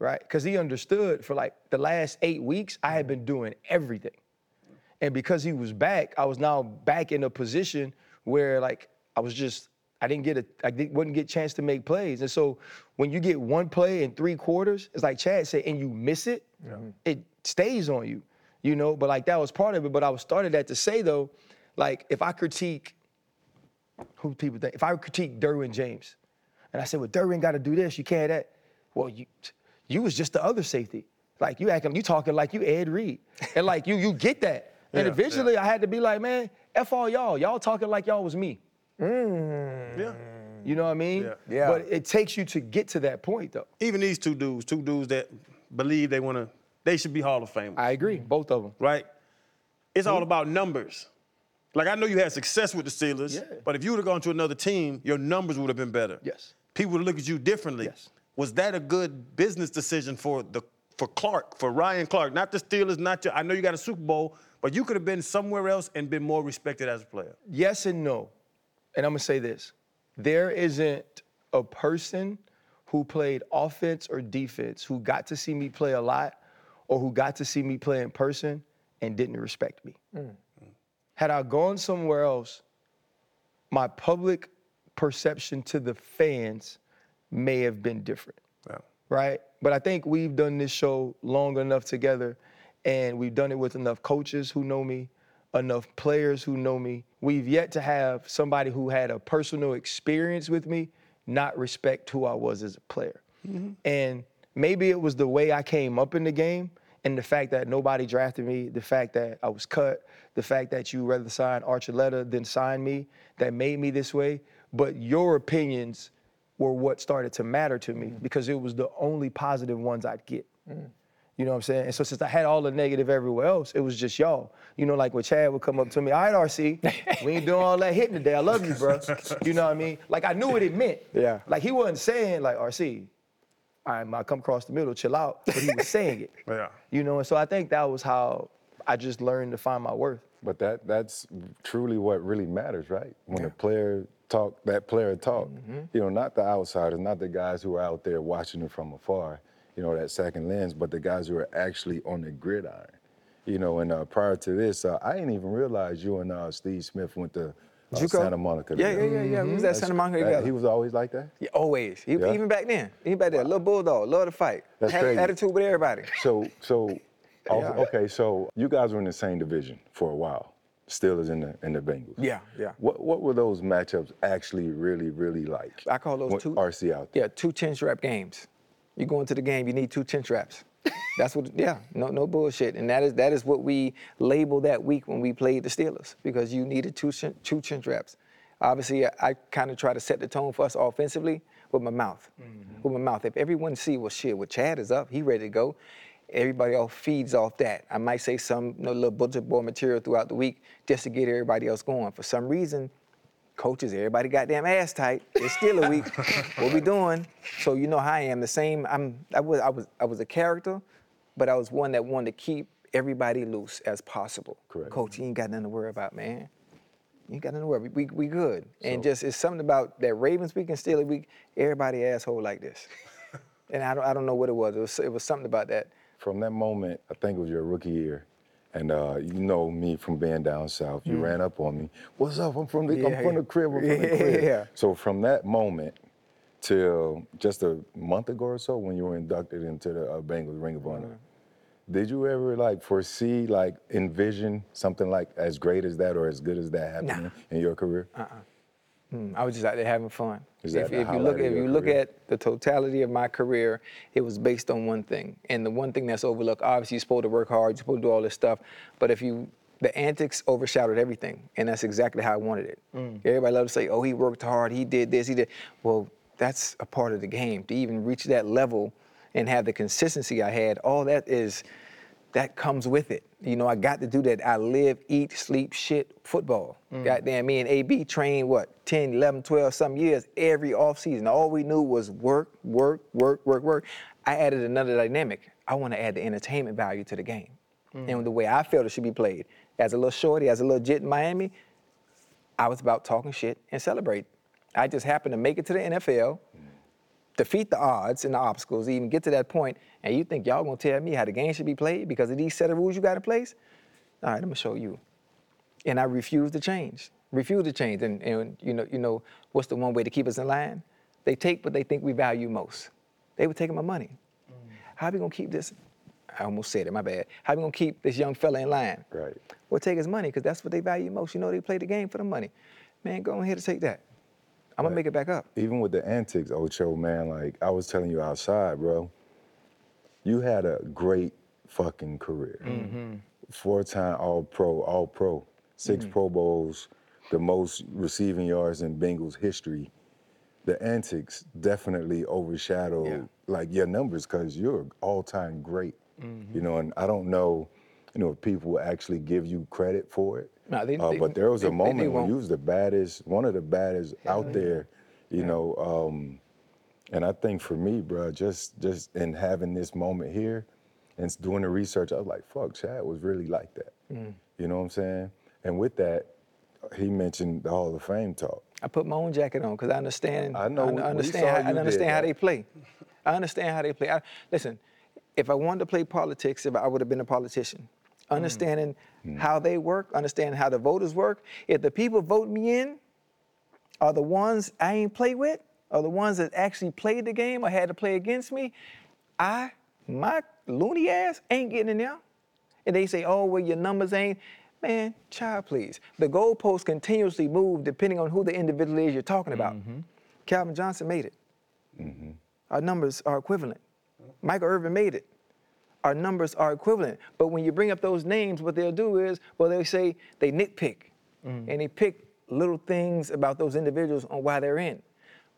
Speaker 1: Right? Because he understood for like the last eight weeks, I had been doing everything. And because he was back, I was now back in a position where like I was just I didn't get a I didn't, wouldn't get a chance to make plays. And so when you get one play in three quarters, it's like Chad said, and you miss it, it stays on you, you know. But like that was part of it. But I was started that to say though, like if I critique who people think if I critique Derwin James, and I said, well, Derwin got to do this, you can't that. Well, you you was just the other safety. Like you acting, you talking like you Ed Reed, and like you you get that. And
Speaker 2: Yeah,
Speaker 1: eventually, I had to be like, man, f all y'all. Y'all talking like y'all was me. Mm.
Speaker 2: Yeah.
Speaker 1: You know what I mean?
Speaker 2: Yeah.
Speaker 4: Yeah.
Speaker 1: But it takes you to get to that point, though.
Speaker 2: Even these two dudes, two dudes that believe they want to, they should be Hall of Famers.
Speaker 1: I agree, both of them.
Speaker 2: right? It's all mm. about numbers. Like I know you had success with the Steelers,
Speaker 1: Yeah.
Speaker 2: but if you would have gone to another team, your numbers would have been better.
Speaker 1: Yes.
Speaker 2: People would look at you differently.
Speaker 1: Yes.
Speaker 2: Was that a good business decision for the for Clark, for Ryan Clark? Not the Steelers, not your I know you got a Super Bowl, but you could have been somewhere else and been more respected as a player.
Speaker 1: Yes and no. And I'm gonna say this: there isn't a person who played offense or defense who got to see me play a lot, or who got to see me play in person and didn't respect me. Mm. Had I gone somewhere else, my public perception to the fans may have been different
Speaker 2: Yeah.
Speaker 1: right? But I think we've done this show long enough together, and we've done it with enough coaches who know me, enough players who know me. We've yet to have somebody who had a personal experience with me not respect who I was as a player. Mm-hmm. And maybe it was the way I came up in the game and the fact that nobody drafted me, the fact that I was cut, the fact that you rather sign Archuleta than sign me that made me this way. But your opinions were what started to matter to me mm-hmm. because it was the only positive ones I'd get. Mm. You know what I'm saying? And so since I had all the negative everywhere else, it was just y'all. You know, like when Chad would come up to me, all right, RC, we ain't doing all that hitting today. I love you, bro. You know what I mean? Like I knew what it meant.
Speaker 4: Yeah.
Speaker 1: Like he wasn't saying like RC, all right, I come across the middle, chill out. But he was saying it.
Speaker 2: Yeah.
Speaker 1: You know, and so I think that was how I just learned to find my worth.
Speaker 3: But that that's truly what really matters, right? When a player talk, that player talk. Mm-hmm. You know, not the outsiders, not the guys who are out there watching it from afar. You know, that second lens, but the guys who are actually on the gridiron. You know, and uh, prior to this, uh, I didn't even realize you and uh, Steve Smith went to uh, Santa Monica.
Speaker 4: Yeah, yeah,
Speaker 3: together.
Speaker 4: yeah, yeah. We was at Santa Monica
Speaker 3: Uh. He was always like that.
Speaker 4: Yeah, always. He,
Speaker 3: Yeah.
Speaker 4: Even back then. Even back then. Little bulldog, love to fight.
Speaker 3: That's
Speaker 4: Had
Speaker 3: crazy.
Speaker 4: attitude with everybody.
Speaker 3: So, so, also-
Speaker 4: Yeah.
Speaker 3: okay, so you guys were in the same division for a while. Steelers in the in the Bengals.
Speaker 4: Yeah, yeah.
Speaker 3: What what were those matchups actually really really like?
Speaker 4: I call those two
Speaker 3: RC out there.
Speaker 4: Yeah, two chin strap games. You go into the game, you need two chin straps. That's what. Yeah, no, no bullshit. And that is that is what we labeled that week when we played the Steelers because you needed two chin, two chin straps. Obviously, I, I kind of try to set the tone for us offensively with my mouth. Mm-hmm. With my mouth. If everyone see, well, shit, well, Chad is up, he ready to go. Everybody else feeds off that. I might say some you know, little budget board material throughout the week just to get everybody else going. For some reason, coaches, everybody got damn ass tight. It's still a week. what we doing? So you know how I am. The same. I'm. I was. I was. I was a character, but I was one that wanted to keep everybody loose as possible.
Speaker 3: Correct.
Speaker 4: Coach, you ain't got nothing to worry about, man. You ain't got nothing to worry. We we good. and just it's something about that Ravens week and Steelers week. Everybody asshole like this. and I don't. I don't know what it was. It was. It was something about that.
Speaker 3: From that moment, I think it was your rookie year, and uh, you know me from being down south. You ran up on me. What's up? I'm from the
Speaker 4: Mm. Yeah,
Speaker 3: I'm from the crib. I'm from
Speaker 4: Yeah,
Speaker 3: the crib.
Speaker 4: yeah.
Speaker 3: So from that moment till just a month ago or so, when you were inducted into the uh, Bengals Ring of Honor.
Speaker 4: Mm-hmm.
Speaker 3: Did you ever like foresee, like envision something like as great as that or as good as that happening in your career?
Speaker 4: Mm, I was just out there having fun. If, if you look if you look
Speaker 3: career?
Speaker 4: at the totality of my career, it was based on one thing. And the one thing that's overlooked, obviously you're supposed to work hard, you're supposed to do all this stuff, but if you the antics overshadowed everything, and that's exactly how I wanted it. Everybody loves to say, "Oh, he worked hard, he did this, he did." Well, that's a part of the game. To even reach that level and have the consistency I had, all that is that comes with it. You know, I got to do that. I live, eat, sleep, shit, football. Mm. Goddamn, me and AB trained, what, 10, 11, 12, some years every offseason. All we knew was work, work, work, work, work. I added another dynamic. I want to add the entertainment value to the game. Mm. And the way I felt it should be played. As a little shorty, as a little jit in Miami, I was about talking shit and celebrate. I just happened to make it to the NFL, defeat the odds and the obstacles, even get to that point, and you think y'all gonna tell me how the game should be played because of these set of rules you got in place? All right, I'm gonna show you. And I refuse to change. Refuse to change. And, and you know, you know, what's the one way to keep us in line? They take what they think we value most. They were taking my money. Mm. How are we gonna keep this? I almost said it, my bad. How are we gonna keep this young fella in line?
Speaker 3: Right.
Speaker 4: Well, take his money, because that's what they value most. You know, they play the game for the money. Man, go ahead and take that. I'm gonna make it back up.
Speaker 3: even with the antics, Ocho, man, like I was telling you outside, bro. you had a great fucking career.
Speaker 1: Mm-hmm.
Speaker 3: Four-time All-Pro, All-Pro, 6
Speaker 1: Mm-hmm.
Speaker 3: Pro Bowls, the most receiving yards in Bengals history. The antics definitely overshadowed
Speaker 4: Yeah.
Speaker 3: like your numbers because you're all-time great.
Speaker 1: Mm-hmm.
Speaker 3: You know, and I don't know, you know, if people will actually give you credit for it.
Speaker 4: No, they-
Speaker 3: Uh,
Speaker 4: they-
Speaker 3: but there was
Speaker 4: they-
Speaker 3: a moment when you was the baddest, one of the baddest out there. You know, um, and I think for me, bro, just just in having this moment here and doing the research, I was like, fuck, Chad was really like that.
Speaker 4: Mm.
Speaker 3: You know what I'm saying? And with that, he mentioned the Hall of Fame talk.
Speaker 4: I put my own jacket on because I understand.
Speaker 3: I know,
Speaker 4: I understand. how, I understand how
Speaker 3: that.
Speaker 4: they play. I understand how they play. I, listen, if I wanted to play politics, if I would have been a politician,
Speaker 3: Mm.
Speaker 4: understanding mm. how they work, understanding how the voters work. If the people vote me in are the ones I ain't play with, are the ones that actually played the game or had to play against me, I, my loony ass ain't getting in there. And they say, oh, well, your numbers ain't. Man, child, please. The goalposts continuously move depending on who the individual is you're talking about. Mm-hmm. Calvin Johnson made it. Mm-hmm. Our numbers are equivalent. Michael Irvin made it. Our numbers are equivalent. But when you bring up those names, what they'll do is, well, they'll say they nitpick mm. and they pick little things about those individuals on why they're in.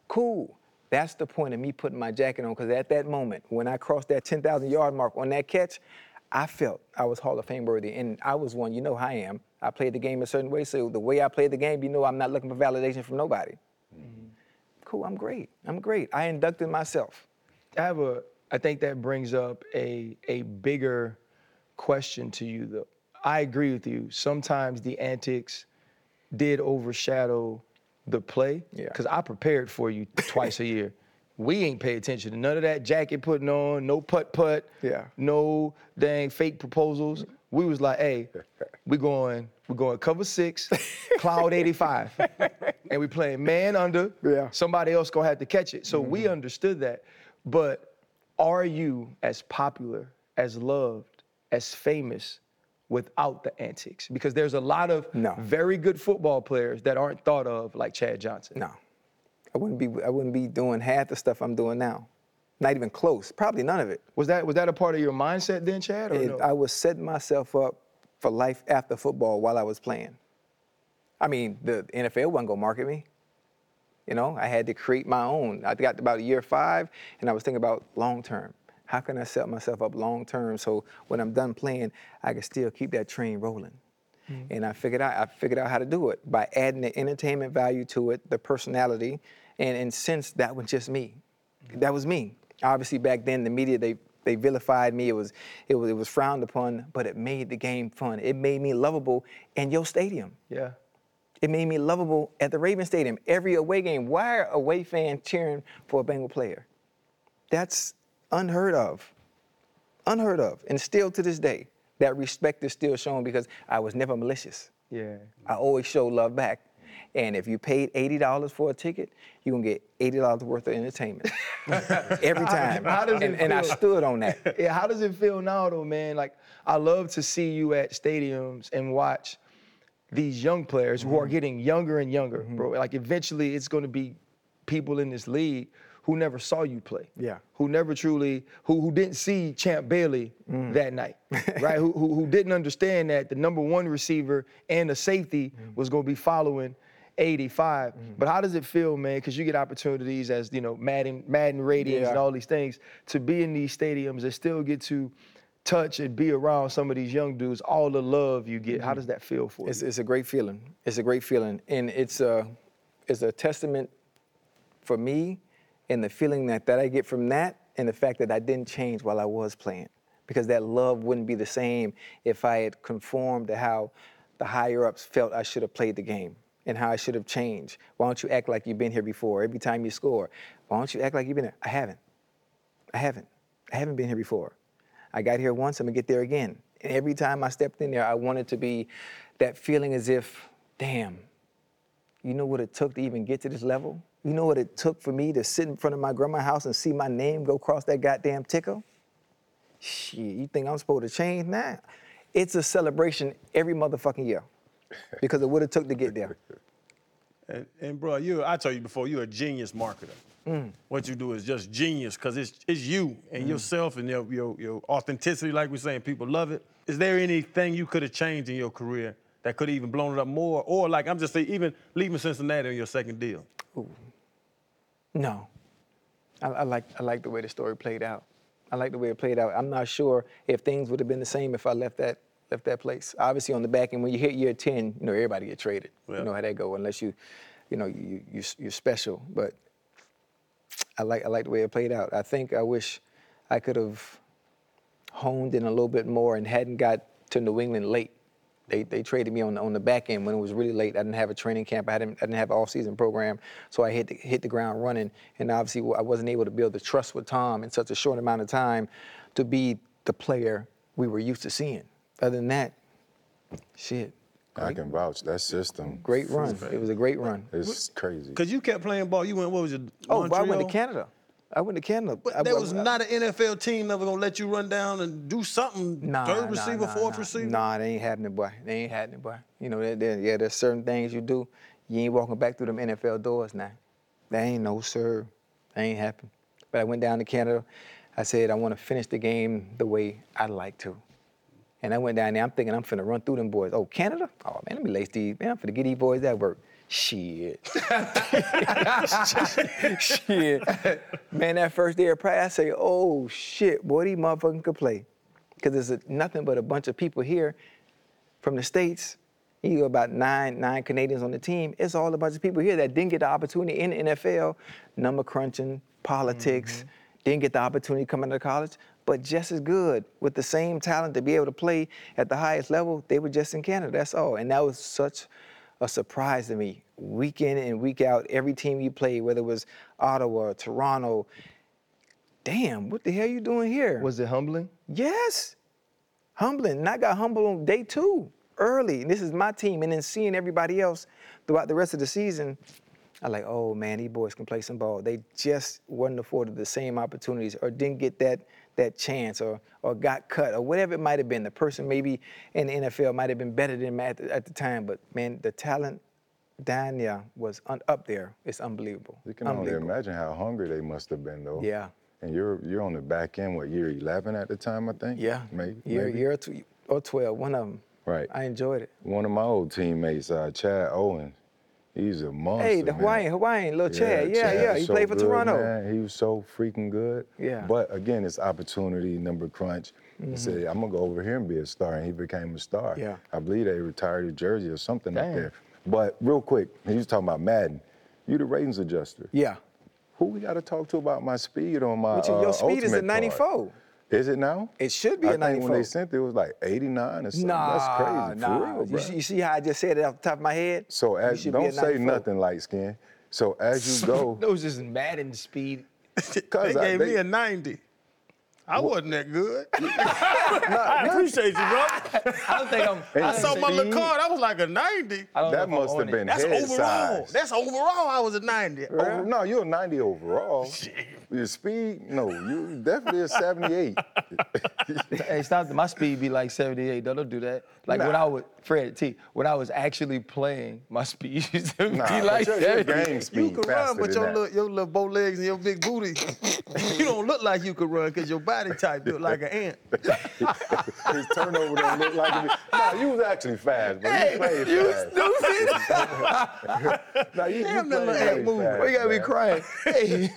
Speaker 4: Cool. That's the point of me putting my jacket on because at that moment, when I crossed that 10,000 yard mark on that catch, I felt I was Hall of Fame worthy. And I was one, you know I am. I played the game a certain way. So the way I played the game, you know I'm not looking for validation from nobody. Mm-hmm. Cool, I'm great. I'm great. I inducted myself.
Speaker 1: I have a. I think that brings up a a bigger question to you, though. I agree with you. Sometimes the antics did overshadow the play.
Speaker 4: Yeah.
Speaker 1: Because I prepared for you twice a year. We ain't pay attention to none of that jacket putting on, no putt putt,
Speaker 4: Yeah.
Speaker 1: no dang fake proposals. We was like, hey, we going, we going cover six, cloud 85. and we playing man under.
Speaker 4: Yeah.
Speaker 1: Somebody else gonna have to catch it. So we mm-hmm. understood that. But are you as popular, as loved, as famous without the antics? Because there's a lot of
Speaker 4: No.
Speaker 1: very good football players that aren't thought of like Chad Johnson.
Speaker 4: No, I wouldn't be. I wouldn't be doing half the stuff I'm doing now. Not even close. Probably none of it.
Speaker 1: Was that was that a part of your mindset then, Chad? Or
Speaker 4: It-
Speaker 1: no?
Speaker 4: I was setting myself up for life after football while I was playing. I mean, the NFL wasn't gonna market me. You know, I had to create my own. I got about year five, and I was thinking about long term. How can I set myself up long term so when I'm done playing, I can still keep that train rolling? Mm-hmm. And I figured out I figured out how to do it by adding the entertainment value to it, the personality, and and since that was just me, that was me. Obviously, back then the media they they vilified me. It was it was it was frowned upon, but it made the game fun. It made me lovable in your stadium.
Speaker 1: yeah.
Speaker 4: It made me lovable at the Raven Stadium. Every away game, why are away fans cheering for a Bengal player? That's unheard of. Unheard of. And still to this day, that respect is still shown because I was never malicious.
Speaker 1: Yeah.
Speaker 4: I always show love back. And if you paid $80 for a ticket, you're gonna get $80 worth of entertainment. Every time.
Speaker 1: how does it
Speaker 4: and, and I stood on that.
Speaker 1: Yeah, how does it feel now though, man? Like I love to see you at stadiums and watch these young players who are mm-hmm. getting younger and younger, mm-hmm. bro. Like eventually it's gonna be people in this league who never saw you play.
Speaker 4: Yeah.
Speaker 1: Who never truly, who who didn't see Champ Bailey mm. that night. right? Who, who who didn't understand that the number one receiver and the safety mm. was gonna be following 85. Mm. But how does it feel, man? Because you get opportunities as you know, Madden, Madden ratings and all these things to be in these stadiums and still get to touch and be around some of these young dudes. All the love you get. How mm-hmm. does that feel for
Speaker 4: It's,
Speaker 1: you?
Speaker 4: it's a great feeling. It's a great feeling, and it's a it's a testament for me and the feeling that, that I get from that, and the fact that I didn't change while I was playing, because that love wouldn't be the same if I had conformed to how the higher ups felt I should have played the game and how I should have changed. Why don't you act like you've been here before? Every time you score, why don't you act like you've been here? I haven't. I haven't. I haven't been here before. I got here once, I'm gonna get there again. And every time I stepped in there, I wanted to be that feeling as if, damn, you know what it took to even get to this level? You know what it took for me to sit in front of my grandma's house and see my name go across that goddamn ticker? Shit, you think I'm supposed to change now? It's a celebration every motherfucking year because of what it took to get there.
Speaker 2: And, and bro, you I told you before, you're a genius marketer. What you do is just genius because it's it's you and mm. yourself and your, your your authenticity, like we're saying. People love it. Is there anything you could have changed in your career that could have even blown it up more, or like I'm just saying, even leaving Cincinnati on your second deal?
Speaker 4: No. I, I like I like the way the story played out. I like the way it played out. I'm not sure if things would have been the same if I left that left that place. Obviously, on the back end, when you hit year 10, you know everybody get traded. You know how that go, unless you, you know, you, you you're special. But I like I like the way it played out. I think I wish I could have honed in a little bit more and hadn't got to New England late. They, they traded me on the, on the back end when it was really late. I didn't have a training camp. I didn't, I didn't have an off-season program, so I hit the, hit the ground running. And obviously, I wasn't able to build the trust with Tom in such a short amount of time to be the player we were used to seeing. Other than that, shit,
Speaker 3: I can vouch. That system
Speaker 4: great run. It was a great run.
Speaker 3: is crazy.
Speaker 2: Because you kept playing ball. You went, what was it?
Speaker 4: Oh, but I went to Canada. I went to Canada.
Speaker 2: But
Speaker 4: I-
Speaker 2: there
Speaker 4: I-
Speaker 2: was
Speaker 4: I-
Speaker 2: not an NFL team never gonna let you run down and do something.
Speaker 4: Nah,
Speaker 2: third
Speaker 4: nah,
Speaker 2: receiver,
Speaker 4: nah,
Speaker 2: fourth
Speaker 4: nah.
Speaker 2: receiver.
Speaker 4: Nah, they ain't happening, boy. They ain't happening, boy. You know, there, there, yeah, there's certain things you do. You ain't walking back through them NFL doors now. That ain't no sir. That ain't happen. But I went down to Canada. I said I want to finish the game the way I like to. And I went down there. I'm thinking I'm finna run through them boys. Oh, Canada? Oh man, let me lace these. Man, I'm finna get these boys that work. Shit. shit. Man, that first day of practice, I say, oh shit, boy, these motherfuckers could play. Because there's a, nothing but a bunch of people here from the States. You got about nine, nine Canadians on the team. It's all a bunch of people here that didn't get the opportunity in the NFL, number crunching, politics, mm-hmm. didn't get the opportunity coming to college, but just as good with the same talent to be able to play at the highest level, they were just in Canada. That's all. And that was such a surprise to me. Week in and week out, every team you played, whether it was Ottawa, Toronto, damn, what the hell you doing here?
Speaker 1: Was it humbling?
Speaker 4: Yes. Humbling. And I got humble on day two, early. And this is my team. And then seeing everybody else throughout the rest of the season, I like, oh man, these boys can play some ball. They just weren't afforded the same opportunities or didn't get that that chance or or got cut or whatever it might have been. The person maybe in the NFL might have been better than them at the, at the time. But man, the talent down there was un, up there. It's unbelievable.
Speaker 3: You can only imagine how hungry they must have been, though.
Speaker 4: Yeah.
Speaker 3: And you're you're on the back end, what year 11 at the time, I think.
Speaker 4: Yeah.
Speaker 3: Maybe.
Speaker 4: Year,
Speaker 3: maybe?
Speaker 4: year or, two, or 12, one of them.
Speaker 3: Right.
Speaker 4: I enjoyed it.
Speaker 3: One of my old teammates, uh, Chad Owen, he's a monster.
Speaker 4: Hey, the
Speaker 3: man.
Speaker 4: Hawaiian, Hawaiian, little Chad. Yeah,
Speaker 3: Chad
Speaker 4: yeah. He
Speaker 3: so
Speaker 4: played for
Speaker 3: good,
Speaker 4: Toronto.
Speaker 3: Man. He was so freaking good.
Speaker 4: Yeah.
Speaker 3: But again, it's opportunity, number crunch.
Speaker 4: Mm-hmm.
Speaker 3: He said, I'm gonna go over here and be a star, and he became a star.
Speaker 4: Yeah.
Speaker 3: I believe they retired a jersey or something up
Speaker 1: Damn.
Speaker 3: there. But real quick, he was talking about Madden. You the ratings adjuster.
Speaker 4: Yeah.
Speaker 3: Who we got to talk to about my speed on my
Speaker 4: Which your
Speaker 3: uh,
Speaker 4: speed is a
Speaker 3: Ultimate card?
Speaker 4: 94.
Speaker 3: Is it now?
Speaker 4: It should be
Speaker 3: I
Speaker 4: a
Speaker 3: think when they sent it, it was like 89 or something.
Speaker 4: Nah,
Speaker 3: That's crazy.
Speaker 4: nah.
Speaker 3: For real,
Speaker 4: you, see, you see how I just said it off the top of my head?
Speaker 3: So
Speaker 4: You
Speaker 3: as
Speaker 4: should
Speaker 3: don't say nothing, light skin. So as you go,
Speaker 1: That was just Madden speed.
Speaker 2: They
Speaker 3: Cause I-
Speaker 2: gave
Speaker 3: they-
Speaker 2: me a 90. I wasn't that good. I appreciate you, bro.
Speaker 1: I don't think I'm.
Speaker 2: I saw my
Speaker 1: speed.
Speaker 2: little card. I was like a 90.
Speaker 1: I don't know
Speaker 3: that must
Speaker 1: on
Speaker 3: have
Speaker 1: it.
Speaker 3: been
Speaker 2: That's
Speaker 3: head
Speaker 2: overall.
Speaker 3: size.
Speaker 2: That's overall. I was a 90.
Speaker 3: Oh, no, you're a 90 overall. Your speed, no, you definitely a 78.
Speaker 1: Hey, stop. My speed be like 78. Don't, do that. Like when I was Fred T. When I was actually playing, my speed used to
Speaker 3: Nah,
Speaker 1: be like
Speaker 3: your, your
Speaker 1: 70.
Speaker 3: game speed
Speaker 2: You can run, but your
Speaker 3: that.
Speaker 2: little, your little bow legs and your big booty, you don't look like you could run because your body type look like an ant.
Speaker 3: His turnover don't look like it. No, you was actually fast, but you played
Speaker 1: You
Speaker 3: fast.
Speaker 1: stupid.
Speaker 3: No, you,
Speaker 2: Damn,
Speaker 3: you
Speaker 2: that
Speaker 3: played
Speaker 2: little ant move.
Speaker 3: fast,
Speaker 1: we gotta be crying. Hey,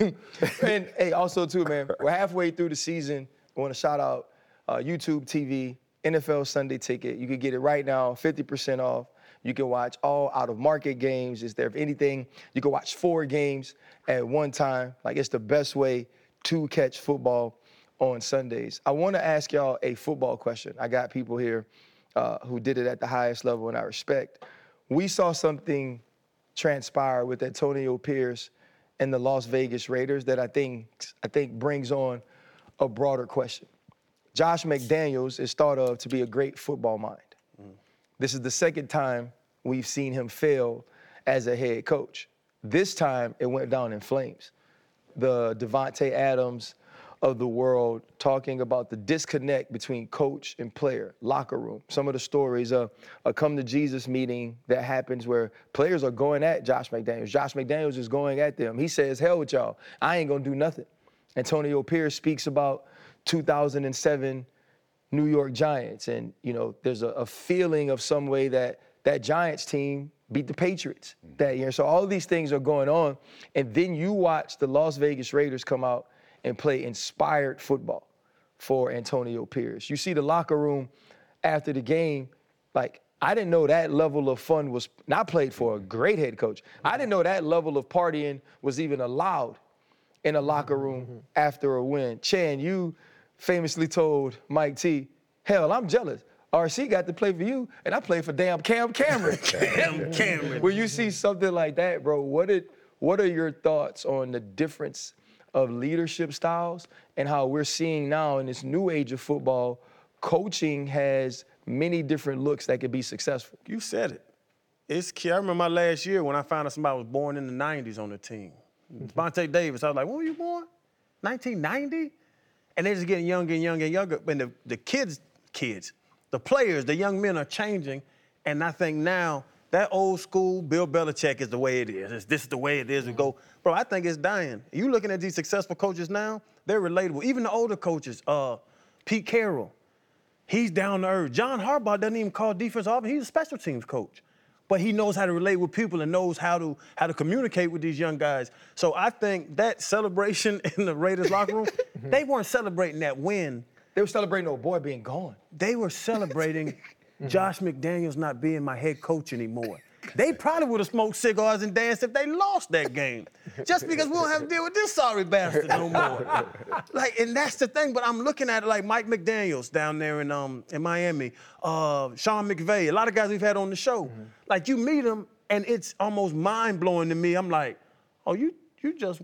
Speaker 1: and hey, also too, man. We're halfway through the season. I want to shout out uh, YouTube TV, NFL Sunday Ticket. You can get it right now, 50% off. You can watch all out of market games. Is there anything? You can watch four games at one time. Like it's the best way to catch football on Sundays. I want to ask y'all a football question. I got people here uh, who did it at the highest level, and I respect. We saw something transpire with Antonio Pierce and the Las Vegas Raiders that I think I think brings on a broader question. Josh McDaniels is thought of to be a great football mind. This is the second time we've seen him fail as a head coach. This time it went down in flames. The Davante Adams of the world talking about the disconnect between coach and player, locker room. Some of the stories, uh, a come to Jesus meeting that happens where players are going at Josh McDaniels. Josh McDaniels is going at them. He says, hell with y'all. I ain't gonna do nothing. Antonio Pierce speaks about 2007 New York Giants. And, you know, there's a, a feeling of some way that that Giants team beat the Patriots mm-hmm. that year. So all these things are going on. And then you watch the Las Vegas Raiders come out and play inspired football for Antonio Pierce. You see the locker room after the game, like, I didn't know that level of fun was not played for a great head coach. I didn't know that level of partying was even allowed in a locker room mm-hmm. after a win. Chan, you famously told Mike T, hell, I'm jealous. RC got to play for you, and I played for damn Cam Cameron.
Speaker 2: Cam Cameron.
Speaker 1: when you see something like that, bro, what did what are your thoughts on the difference of leadership styles and how we're seeing now in this new age of football, coaching has many different looks that could be successful.
Speaker 2: You said it. It's key. I remember my last year when I found out somebody was born in the 90s on the team. Mm-hmm. Vontae Davis. I was like, when were you born? 1990? And they're just getting younger and younger and younger. When the, the kids, kids, the players, the young men are changing. And I think now that old school Bill Belichick is the way it is. It's, this is the way it is. We go, bro. I think it's dying. You looking at these successful coaches now? They're relatable. Even the older coaches, uh, Pete Carroll, he's down to earth. John Harbaugh doesn't even call defense offense. He's a special teams coach, but he knows how to relate with people and knows how to how to communicate with these young guys. So I think that celebration in the Raiders locker room, they weren't celebrating that win.
Speaker 1: They were celebrating old boy being gone.
Speaker 2: They were celebrating mhm. Josh McDaniels not being my head coach anymore. They probably would have smoked cigars and danced if they lost that game. Just because we don't have to deal with this sorry bastard no more. like, and that's the thing. But I'm looking at it like Mike McDaniels down there in um in Miami, uh, Sean McVay, a lot of guys we've had on the show. Like you meet them, and it's almost mind blowing to me. I'm like, oh, you you just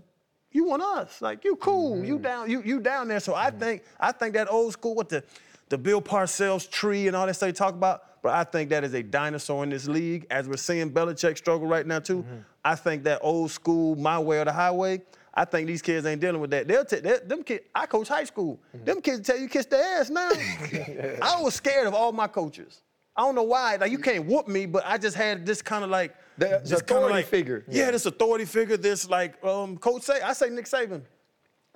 Speaker 2: you want us. Like you cool. You down you you down there. So I think I think that old school with the the Bill Parcells tree and all that stuff you talk about, but I think that is a dinosaur in this league. As we're seeing Belichick struggle right now too, mm-hmm. I think that old school, my way or the highway. I think these kids ain't dealing with that. They'll take them kids. I coach high school. Mm. Them kids tell you kiss their ass now. I was scared of all my coaches. I don't know why. Like you can't whoop me, but I just had this kind of like
Speaker 1: The-
Speaker 2: this
Speaker 1: authority figure.
Speaker 2: Yeah, this authority figure. This like um, coach say. I say Nick Saban.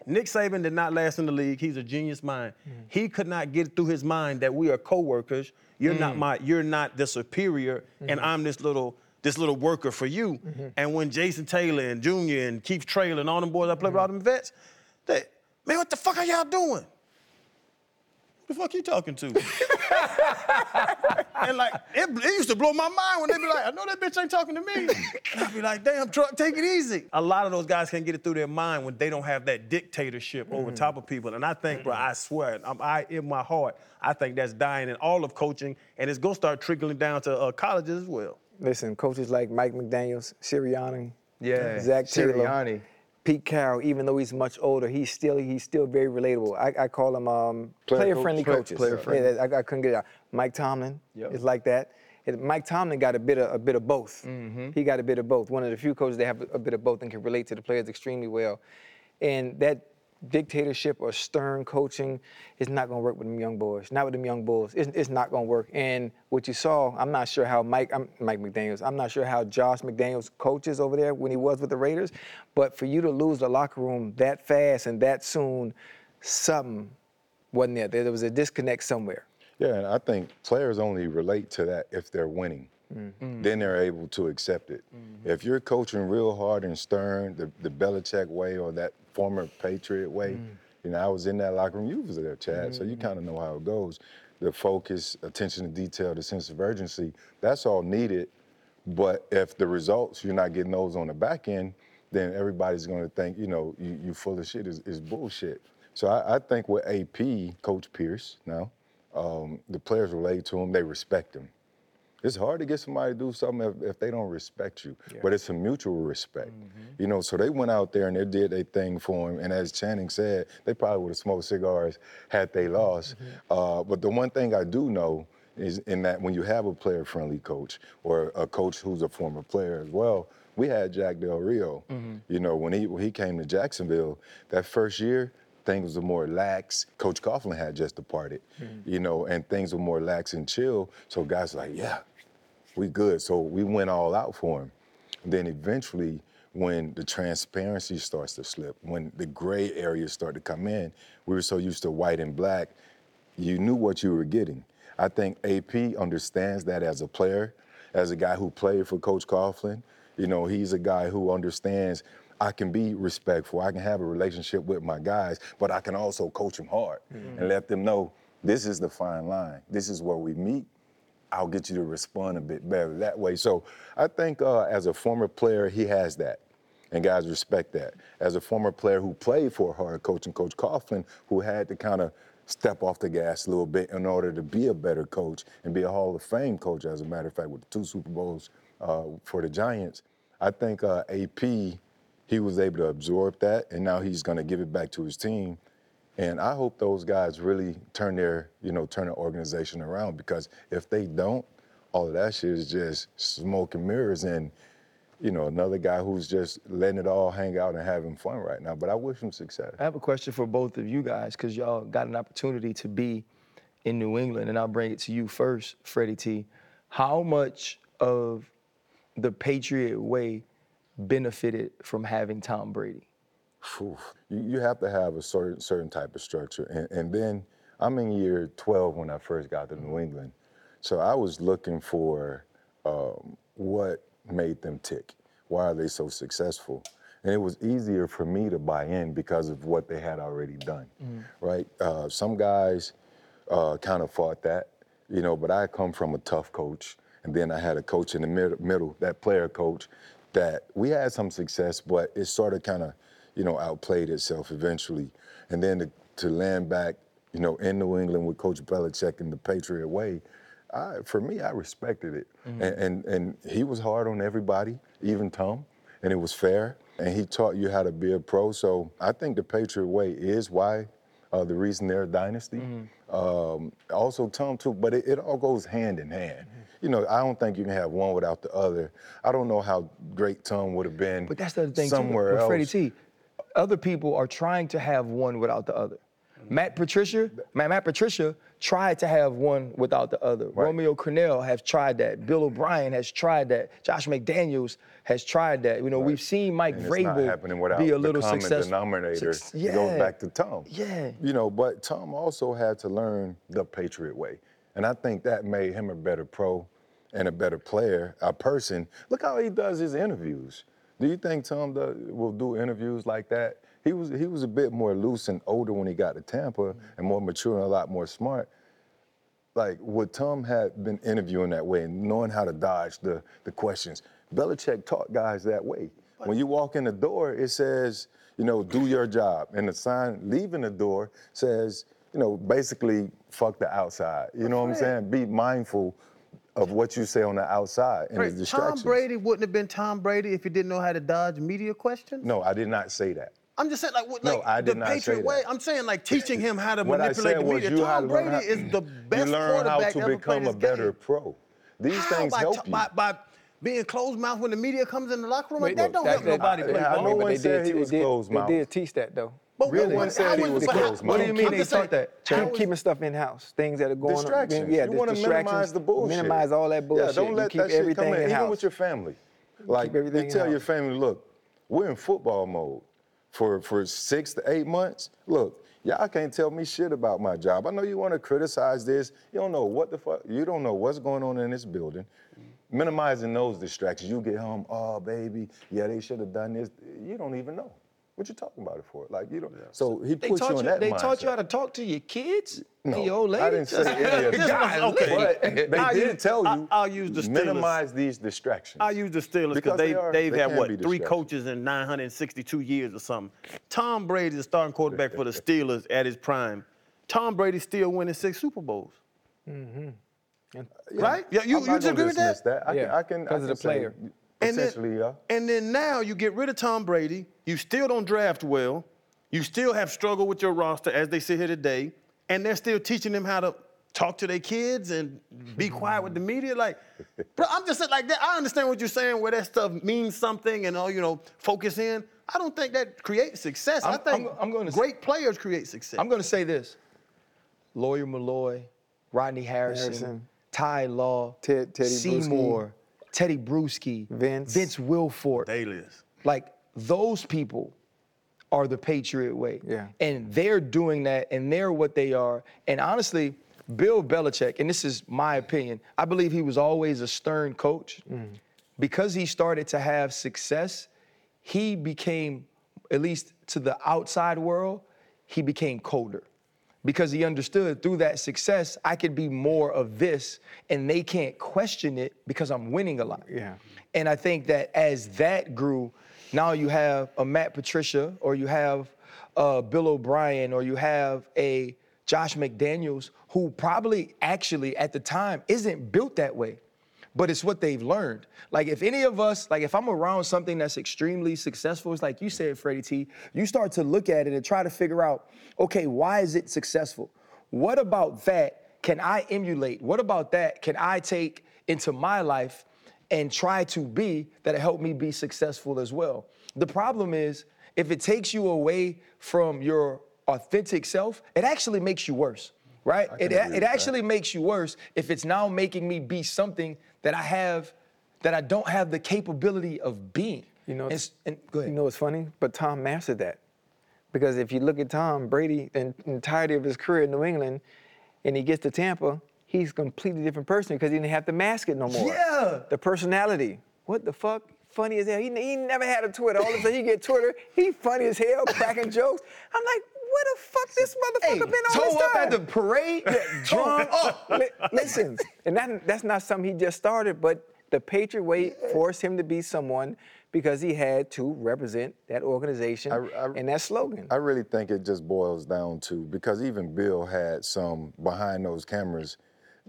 Speaker 2: Nick Saban did not last in the league. He's a genius mind. Mm. He could not get through his mind that we are coworkers. You're not mm. my. You're not the superior, and mm-hmm. I'm this little this little worker for you. Mm-hmm. And when Jason Taylor and Junior and Keith Traylor and all them boys I play with mm-hmm. all them vets, they man, what the fuck are y'all doing? Who the fuck you talking to? and like, it, it used to blow my mind when they'd be like, I know that bitch ain't talking to me. And I'd be like, damn, truck, take it easy. A lot of those guys can't get it through their mind when they don't have that dictatorship over top of people. And I think, bro, I swear, I'm, I in my heart, I think that's dying in all of coaching, and it's gonna start trickling down to uh, colleges as well.
Speaker 4: Listen, coaches like Mike McDaniels, Sirianni,
Speaker 1: Yeah,
Speaker 4: Zac Taylor,
Speaker 1: Sirianni.
Speaker 4: Pete Carroll, even though he's much older, he's still he's still very relatable. I, I call him um,
Speaker 3: Player
Speaker 4: player-friendly
Speaker 3: coach.
Speaker 4: coaches.
Speaker 1: Player friendly.
Speaker 4: Yeah, I, I couldn't get it out. Mike Tomlin
Speaker 1: Yep.
Speaker 4: is like that. And Mike Tomlin got a bit of a bit of both.
Speaker 1: Mm-hmm.
Speaker 4: He got a bit of both. One of the few coaches that have a bit of both and can relate to the players extremely well. And that dictatorship or stern coaching is not going to work with them young boys. Not with them young bulls. It's, it's not going to work. And what you saw, I'm not sure how Mike, I'm, Mike McDaniels. I'm not sure how Josh McDaniels coaches over there when he was with the Raiders. But for you to lose the locker room that fast and that soon, something wasn't there. There was a disconnect somewhere.
Speaker 3: Yeah, and I think players only relate to that if they're winning. Mm. Then they're able to accept it. Mm. If you're coaching real hard and stern, the, the Belichick way or that former Patriot way, you know, I was in that locker room. You was there, Chad, so you kind of know how it goes. The focus, attention to detail, the sense of urgency, that's all needed. But if the results, you're not getting those on the back end, then everybody's going to think, you know, you, you full of shit is, is bullshit. So I, I think with AP, Coach Pierce now, um, the players relate to him, they respect him. It's hard to get somebody to do something if, if they don't respect you, but it's a mutual respect. Mm-hmm. You know, so they went out there and they did their thing for him. And as Channing said, they probably would have smoked cigars had they lost. Mm-hmm. Uh, but the one thing I do know is in that when you have a player-friendly coach or a coach who's a former player as well, we had Jack Del Rio. Mm-hmm. You know, when he when he came to Jacksonville that first year, things were more lax. Coach Coughlin had just departed, hmm. you know, and things were more lax and chill. So guys like, yeah, we good. So we went all out for him. Then eventually, when the transparency starts to slip, when the gray areas start to come in, we were so used to white and black, you knew what you were getting. I think AP understands that as a player, as a guy who played for Coach Coughlin. You know, he's a guy who understands I can be respectful, I can have a relationship with my guys, but I can also coach them hard and let them know this is the fine line. This is where we meet. I'll get you to respond a bit better that way. So I think uh, as a former player, he has that. And guys respect that. As a former player who played for a hard coach and Coach Coughlin, who had to kind of step off the gas a little bit in order to be a better coach and be a Hall of Fame coach, as a matter of fact, with the two Super Bowls uh, for the Giants, I think uh, AP, he was able to absorb that, and now he's going to give it back to his team. And I hope those guys really turn their, you know, turn the organization around because if they don't, all of that shit is just smoke and mirrors and, you know, another guy who's just letting it all hang out and having fun right now. But I wish him success.
Speaker 1: I have a question for both of you guys because y'all got an opportunity to be in New England, and I'll bring it to you first, Freddie T. How much of the Patriot way benefited from having Tom Brady?
Speaker 3: Phew. You, you have to have a certain certain type of structure. And, and then I'm in year 12 when I first got to New England. So I was looking for um, what made them tick. Why are they so successful? And it was easier for me to buy in because of what they had already done, right? Uh, some guys uh, kind of fought that, you know, but I come from a tough coach. And then I had a coach in the mid- middle, that player coach, that we had some success, but it sort of kind of, you know, outplayed itself eventually. And then to, to land back, you know, in New England with Coach Belichick in the Patriot way, I, for me, I respected it. And, and and he was hard on everybody, even Tom, and it was fair. And he taught you how to be a pro. So I think the Patriot way is why uh, the reason they're a dynasty. Um, also, Tom too, but it, it all goes hand in hand. You know, I don't think you can have one without the other. I don't know how great Tom would have been.
Speaker 1: But that's the other thing
Speaker 3: somewhere
Speaker 1: too. With
Speaker 3: else.
Speaker 1: Freddie T, other people are trying to have one without the other. Mm-hmm. Matt Patricia, Matt, Matt Patricia tried to have one without the other. Romeo Crennel has tried that. Bill O'Brien has tried that. Josh McDaniels has tried that. You know, we've seen Mike
Speaker 3: And
Speaker 1: Vrabel be a little
Speaker 3: the common
Speaker 1: successful.
Speaker 3: denominator.
Speaker 1: Suc-
Speaker 3: It goes back to Tom.
Speaker 1: Yeah.
Speaker 3: You know, but Tom also had to learn the Patriot way. And I think that made him a better pro and a better player, a person. Look how he does his interviews. Do you think Tom will do interviews like that? He was he was a bit more loose and older when he got to Tampa and more mature and a lot more smart like what Tom had been interviewing that way and knowing how to dodge the, the questions. Belichick taught guys that way. When you walk in the door, it says, you know, do your job. And the sign leaving the door says, you know, basically, fuck the outside. You know what I'm saying? Be mindful of what you say on the outside and the
Speaker 2: Right, Tom. Brady wouldn't have been Tom Brady if he didn't know how to dodge media questions.
Speaker 3: No, I did not say that.
Speaker 2: I'm just saying, like, what,
Speaker 3: No,
Speaker 2: like
Speaker 3: I did
Speaker 2: the
Speaker 3: not say
Speaker 2: Patriot
Speaker 3: that.
Speaker 2: way. I'm saying, like, teaching him how to
Speaker 3: What I
Speaker 2: manipulate the
Speaker 3: was
Speaker 2: media.
Speaker 3: you
Speaker 2: Tom Brady
Speaker 3: how,
Speaker 2: is the best quarterback ever.
Speaker 3: you learn how to become a better
Speaker 2: game.
Speaker 3: pro. These
Speaker 2: How?
Speaker 3: things
Speaker 2: by,
Speaker 3: help you.
Speaker 2: By, by being closed mouth when the media comes in the locker room like that
Speaker 4: look,
Speaker 2: don't
Speaker 4: that-
Speaker 2: help nobody play
Speaker 3: yeah, I
Speaker 2: ball.
Speaker 3: know
Speaker 4: but
Speaker 3: one
Speaker 4: they
Speaker 3: said
Speaker 4: did,
Speaker 3: he was
Speaker 4: did-
Speaker 3: closed
Speaker 4: They did teach that though.
Speaker 2: But
Speaker 3: Really?
Speaker 2: what-
Speaker 3: One said
Speaker 2: how
Speaker 3: he was closed mouth.
Speaker 1: What do you mean
Speaker 2: I'm
Speaker 1: they taught that?
Speaker 4: Keep,
Speaker 2: is-
Speaker 4: keeping stuff in house, things that are going
Speaker 3: distractions.
Speaker 4: on. Yeah,
Speaker 3: you
Speaker 4: dis-
Speaker 3: want to
Speaker 4: distractions.
Speaker 3: minimize the bullshit.
Speaker 4: Minimize all that bullshit.
Speaker 3: Yeah, don't
Speaker 4: You
Speaker 3: let
Speaker 4: keep
Speaker 3: that shit
Speaker 4: everything
Speaker 3: come in,
Speaker 4: in
Speaker 3: even with your family. Like
Speaker 4: everything
Speaker 3: you
Speaker 4: in
Speaker 3: tell your
Speaker 4: house.
Speaker 3: family, look, we're in football mode for for six to eight months. Look, y'all can't tell me shit about my job. I know you want to criticize this. You don't know what the fuck. You don't know what's going on in this building. Minimizing those distractions. You get home, oh baby, yeah, they should have done this. You don't even know. What you're talking about it for? Like you don't. So he
Speaker 1: They
Speaker 3: puts you
Speaker 1: taught
Speaker 3: in
Speaker 1: you,
Speaker 3: that
Speaker 1: they taught you how to talk to your kids
Speaker 3: No,
Speaker 1: and your old lady.
Speaker 3: I didn't say any of
Speaker 2: This
Speaker 3: that.
Speaker 2: was- okay.
Speaker 3: But they
Speaker 2: I'll
Speaker 3: did
Speaker 2: use-
Speaker 3: tell you
Speaker 2: I- I'll use the Steelers.
Speaker 3: minimize these distractions.
Speaker 2: I use the Steelers
Speaker 3: Because
Speaker 2: because
Speaker 3: they
Speaker 2: they,
Speaker 3: are-
Speaker 2: they've
Speaker 3: they
Speaker 2: had what three coaches in 962 years or something. Tom Brady, the starting quarterback for the Steelers at his prime. Tom Brady still winning six Super Bowls. Mm-hmm. Right? Yeah, you,
Speaker 3: I'm
Speaker 2: you
Speaker 3: not
Speaker 2: just
Speaker 3: gonna
Speaker 2: agree with
Speaker 3: dismiss
Speaker 2: that?
Speaker 3: I can,
Speaker 4: Yeah,
Speaker 3: I can, I
Speaker 4: 'cause of the player.
Speaker 2: And then,
Speaker 3: yeah.
Speaker 2: and then now you get rid of Tom Brady. You still don't draft well. You still have struggled with your roster as they sit here today, and they're still teaching them how to talk to their kids and be quiet with the media. Like, bro, I'm just saying, like that. I understand what you're saying, where that stuff means something and all, you know, focus in. I don't think that creates success. i
Speaker 1: I'm-
Speaker 2: think
Speaker 1: I'm- I'm gonna s-
Speaker 2: great players create success.
Speaker 1: I'm going to say this: Lawyer Milloy, Rodney Harrison,
Speaker 4: Harrison.
Speaker 1: Ty Law,
Speaker 4: Ted- Teddy
Speaker 1: Seymour, Tedy Bruschi,
Speaker 4: Vince.
Speaker 1: Vince Wilfork.
Speaker 2: Dailies.
Speaker 1: Like those people are the Patriot way.
Speaker 4: Yeah.
Speaker 1: And they're doing that and they're what they are. And honestly, Bill Belichick, and this is my opinion, I believe he was always a stern coach. Mm. Because he started to have success, he became, at least to the outside world, he became colder. Because he understood through that success, I could be more of this, and they can't question it because I'm winning a lot.
Speaker 4: Yeah.
Speaker 1: And I think that as that grew, now you have a Matt Patricia, or you have uh, Bill O'Brien, or you have a Josh McDaniels, who probably actually at the time isn't built that way, but it's what they've learned. Like if any of us, like if I'm around something that's extremely successful, it's like you said, Freddie T, you start to look at it and try to figure out, okay, why is it successful? What about that can I emulate? What about that can I take into my life and try to be that'll help me be successful as well? The problem is if it takes you away from your authentic self, it actually makes you worse, right? It, it
Speaker 3: that.
Speaker 1: actually makes you worse if it's now making me be something that I have, that I don't have the capability of being.
Speaker 4: You know,
Speaker 1: and,
Speaker 4: it's-
Speaker 1: and go ahead.
Speaker 4: You know what's funny? But Tom mastered that. Because if you look at Tom Brady, the entirety of his career in New England, and he gets to Tampa, he's a completely different person because he didn't have to mask it no more.
Speaker 1: Yeah.
Speaker 4: The personality. What the fuck? Funny as hell. He, he never had a Twitter. All of a sudden he get Twitter. He funny as hell, cracking jokes. I'm like, where the fuck this motherfucker
Speaker 1: hey,
Speaker 4: been all this
Speaker 1: toe up
Speaker 4: time?
Speaker 1: at the parade,
Speaker 4: drunk.
Speaker 1: Oh,
Speaker 4: Li- listen, and that, that's not something he just started, but the Patriot way forced him to be someone because he had to represent that organization
Speaker 3: I- I-
Speaker 4: and that slogan.
Speaker 3: I really think it just boils down to because even Bill had some behind those cameras.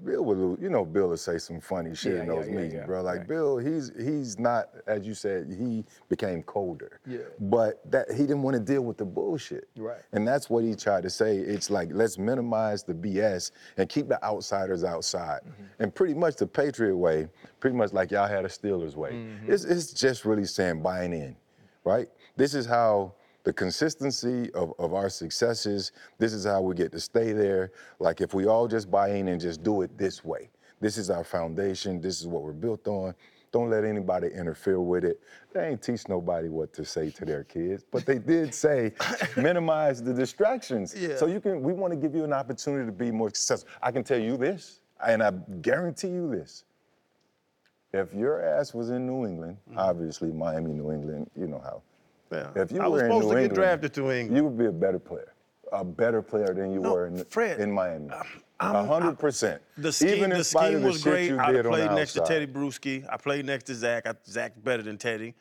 Speaker 3: Bill would, you know, Bill would say some funny shit
Speaker 4: Yeah,
Speaker 3: in those
Speaker 4: yeah,
Speaker 3: meetings,
Speaker 4: yeah,
Speaker 3: bro. Like
Speaker 4: right.
Speaker 3: Bill, he's he's not, as you said, he became colder.
Speaker 1: Yeah.
Speaker 3: But that he didn't want to deal with the bullshit.
Speaker 1: Right.
Speaker 3: And that's what he tried to say. It's like let's minimize the BS and keep the outsiders outside.
Speaker 1: Mm-hmm.
Speaker 3: And pretty much the Patriot way, pretty much like y'all had a Steelers way.
Speaker 1: Mm-hmm.
Speaker 3: It's, it's just really saying buying in, right? This is how the consistency of, of our successes, this is how we get to stay there. Like if we all just buy in and just do it this way. This is our foundation. This is what we're built on. Don't let anybody interfere with it. They ain't teach nobody what to say to their kids, but they did say minimize the distractions.
Speaker 2: Yeah.
Speaker 3: So you can. We want to give you an opportunity to be more successful. I can tell you this, and I guarantee you this. If your ass was in New England, mm. obviously Miami, New England, you know how.
Speaker 2: Yeah.
Speaker 3: If you
Speaker 2: I
Speaker 3: were
Speaker 2: was
Speaker 3: in
Speaker 2: supposed
Speaker 3: New
Speaker 2: to get
Speaker 3: England,
Speaker 2: drafted to England.
Speaker 3: you would be a better player, a better player than you
Speaker 2: No,
Speaker 3: were in,
Speaker 2: Fred,
Speaker 3: in Miami.
Speaker 2: I'm-
Speaker 3: A hundred percent.
Speaker 2: The scheme,
Speaker 3: Even in
Speaker 2: the
Speaker 3: spite
Speaker 2: scheme
Speaker 3: of the
Speaker 2: was
Speaker 3: shit
Speaker 2: great.
Speaker 3: you
Speaker 2: I
Speaker 3: did
Speaker 2: played next to. Tedy Bruschi. I played next to Zach. I, Zach better than Teddy.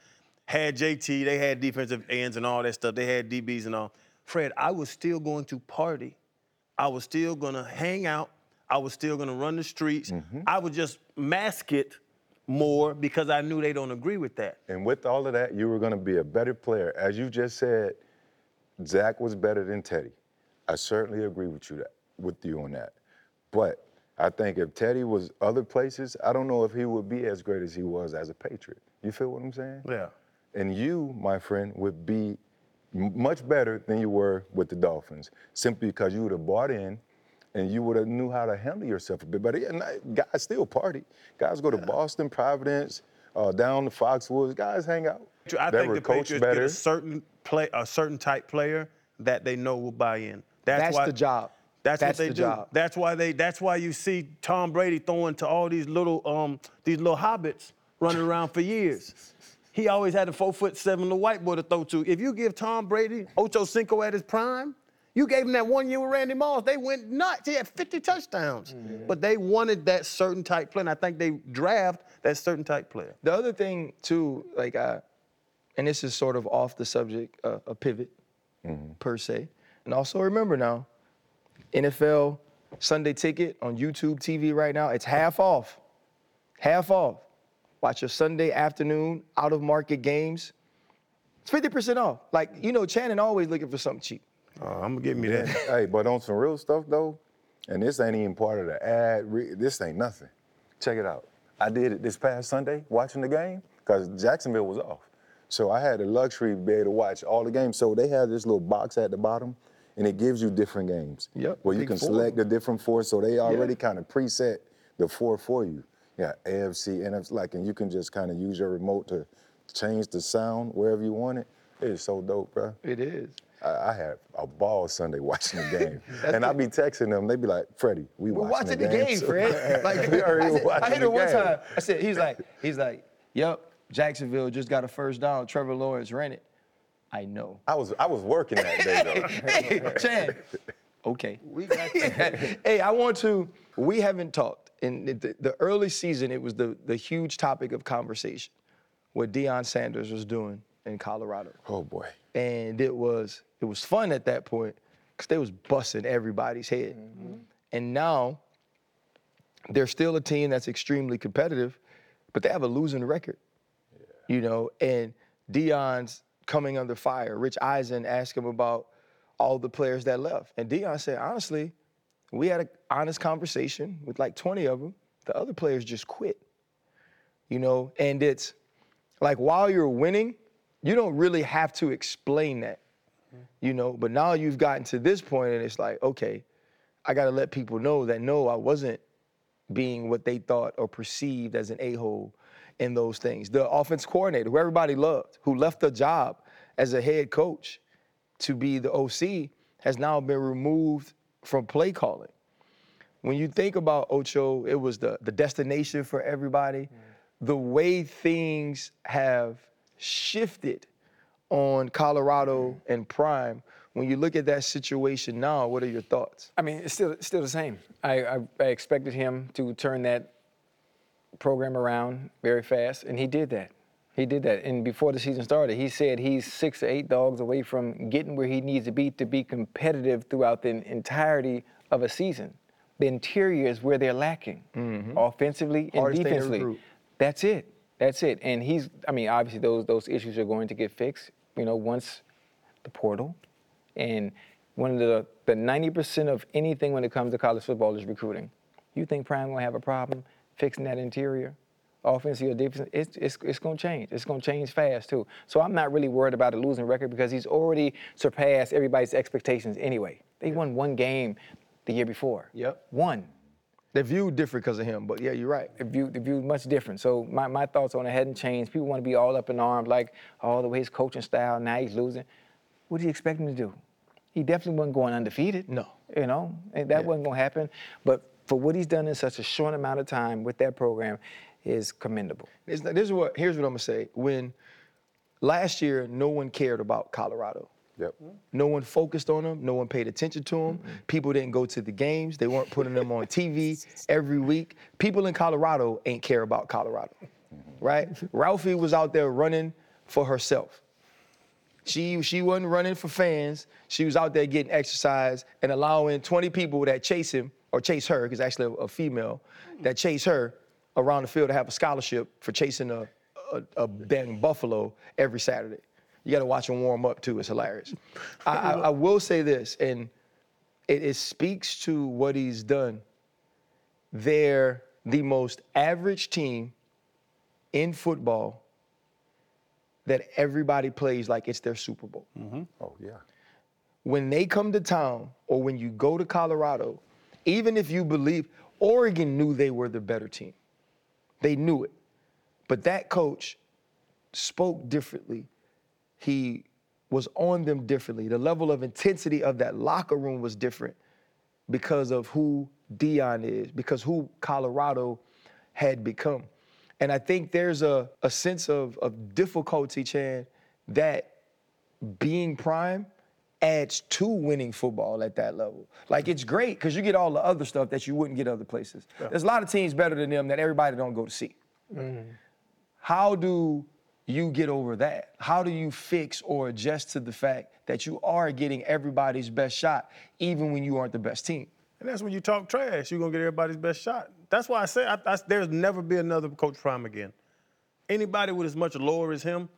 Speaker 2: Had JT. They had defensive ends and all that stuff. They had DBs and all. Fred, I was still going to party. I was still gonna hang out. I was still gonna run the streets.
Speaker 3: Mm-hmm.
Speaker 2: I would just mask it more because I knew they don't agree with that.
Speaker 3: And with all of that, you were going to be a better player. As you just said, Zach was better than Teddy. I certainly agree with you that with you on that. But I think if Teddy was other places, I don't know if he would be as great as he was as a Patriot. You feel what I'm saying?
Speaker 2: Yeah.
Speaker 3: And you, my friend, would be m- much better than you were with the Dolphins, simply because you would have bought in and you would have knew how to handle yourself a bit better. And I- guys still party. Guys go to Boston, Providence, uh, down to Foxwoods. Guys hang out.
Speaker 2: I
Speaker 3: They
Speaker 2: think
Speaker 3: were
Speaker 2: the
Speaker 3: coached
Speaker 2: Patriots
Speaker 3: better.
Speaker 2: get a certain play, a certain type player that they know will buy in. That's,
Speaker 1: That's
Speaker 2: why,
Speaker 1: the job.
Speaker 2: That's,
Speaker 1: That's
Speaker 2: what they
Speaker 1: the
Speaker 2: do.
Speaker 1: job.
Speaker 2: That's why they. That's why you see Tom Brady throwing to all these little, um, these little hobbits running around for years. He always had a four foot seven little white boy to throw to. If you give Tom Brady Ocho Cinco at his prime, you gave him that one year with Randy Moss. They went nuts. He had 50 touchdowns.
Speaker 1: Mm-hmm.
Speaker 2: But they wanted that certain type player. And I think they draft that certain type player.
Speaker 1: The other thing too, like I, and this is sort of off the subject, uh, a pivot per se. And also remember now, NFL Sunday Ticket on YouTube TV right now, it's half off. Half off. Watch your Sunday afternoon out of market games. It's 50% off. Like, you know, Channing always looking for something cheap.
Speaker 2: Uh, I'm gonna give me that.
Speaker 3: hey, but on some real stuff though, And this ain't even part of the ad. re- This ain't nothing. Check it out. I did it this past Sunday watching the game because Jacksonville was off. So I had the luxury to be able to watch all the games. So they have this little box at the bottom, and it gives you different games.
Speaker 1: Yep,
Speaker 3: Where you can
Speaker 1: four.
Speaker 3: select the different four. So they already kind of preset the four for you. Yeah, AFC, NFC, like, and you can just kind of use your remote to change the sound wherever you want it. It is so dope, bro.
Speaker 1: It is.
Speaker 3: I, I had a ball Sunday watching the game, and I'd be texting them. They'd be like, "Freddie, we
Speaker 1: We're
Speaker 3: watching,
Speaker 1: watching the game, Fred. Like
Speaker 3: We already
Speaker 1: I, said, I
Speaker 3: watching
Speaker 1: hit
Speaker 3: the
Speaker 1: it one
Speaker 3: game.
Speaker 1: time. I said, he's like, he's like, yep, Jacksonville just got a first down. Trevor Lawrence ran it. I know.
Speaker 3: I was I was working that day though.
Speaker 1: hey, Chad. Okay. We got hey, I want to. We haven't talked in the, the early season. It was the the huge topic of conversation, what Deion Sanders was doing in Colorado,
Speaker 3: oh boy,
Speaker 1: and it was it was fun at that point because they was busting everybody's head, mm-hmm. and now they're still a team that's extremely competitive, but they have a losing record. You know, and Deion's coming under fire. Rich Eisen asked him about all the players that left. And Dion said, honestly, we had an honest conversation with like 20 of them. The other players just quit. You know, and it's like while you're winning, you don't really have to explain that. You know, but now you've gotten to this point and it's like, okay, I got to let people know that no, I wasn't being what they thought or perceived as an a-hole in those things. The offense coordinator, who everybody loved, who left the job as a head coach to be the OC, has now been removed from play calling. When you think about Ocho, it was the, the destination for everybody. Mm. The way things have shifted on Colorado and Prime, when you look at that situation now, what are your thoughts?
Speaker 4: I mean, it's still still the same. I, I, I expected him to turn that program around very fast, and he did that. He did that. And before the season started, he said he's six to eight dogs away from getting where he needs to be to be competitive throughout the entirety of a season. The interior is where they're lacking, offensively and
Speaker 1: Mm-hmm. Hardest
Speaker 4: defensively. That's it. That's it. And he's, I mean, obviously those those issues are going to get fixed. You know, once the portal, and one of the the 90% of anything when it comes to college football is recruiting. You think Prime gonna have a problem fixing that interior, offensive or defensive? It's it's it's gonna change. It's gonna change fast too. So I'm not really worried about a losing record because he's already surpassed everybody's expectations anyway. They won one game the year before.
Speaker 1: Yep.
Speaker 4: One
Speaker 1: They're viewed different because of him, but yeah, you're right.
Speaker 4: the view the view much different. So my, my thoughts on it hadn't changed. People want to be all up in arms, like, oh, the way his coaching style, now he's losing. What do you expect him to do? He definitely wasn't going undefeated.
Speaker 1: No.
Speaker 4: You know, and that wasn't gonna happen. But for what he's done in such a short amount of time with that program is commendable.
Speaker 1: This, this is what here's what I'm gonna say. When last year no one cared about Colorado.
Speaker 3: Yep. Hmm?
Speaker 1: No one focused on them. No one paid attention to them. People didn't go to the games. They weren't putting them on TV every week. People in Colorado ain't care about Colorado, mm-hmm. right? Ralphie was out there running for herself. She she wasn't running for fans. She was out there getting exercise and allowing 20 people that chase him or chase her, because actually a, a female hmm. that chase her around the field to have a scholarship for chasing a a, a buffalo every Saturday. You got to watch them warm up too. It's hilarious. I, I, I will say this, and it, it speaks to what he's done. They're the most average team in football that everybody plays like it's their Super Bowl. Mm-hmm.
Speaker 3: Oh yeah.
Speaker 1: When they come to town or when you go to Colorado, even if you believe Oregon knew they were the better team, they knew it. But that coach spoke differently. He was on them differently. The level of intensity of that locker room was different because of who Deion is, because who Colorado had become. And I think there's a, a sense of, of difficulty, Chan, that being prime adds to winning football at that level. Like it's great because you get all the other stuff that you wouldn't get other places. There's a lot of teams better than them that everybody don't go to see. Mm-hmm. How do you get over that? How do you fix or adjust to the fact that you are getting everybody's best shot even when you aren't the best team?
Speaker 2: And that's when you talk trash, you're gonna get everybody's best shot. That's why I say I, I, there's never be another Coach Prime again. Anybody with as much lore as him,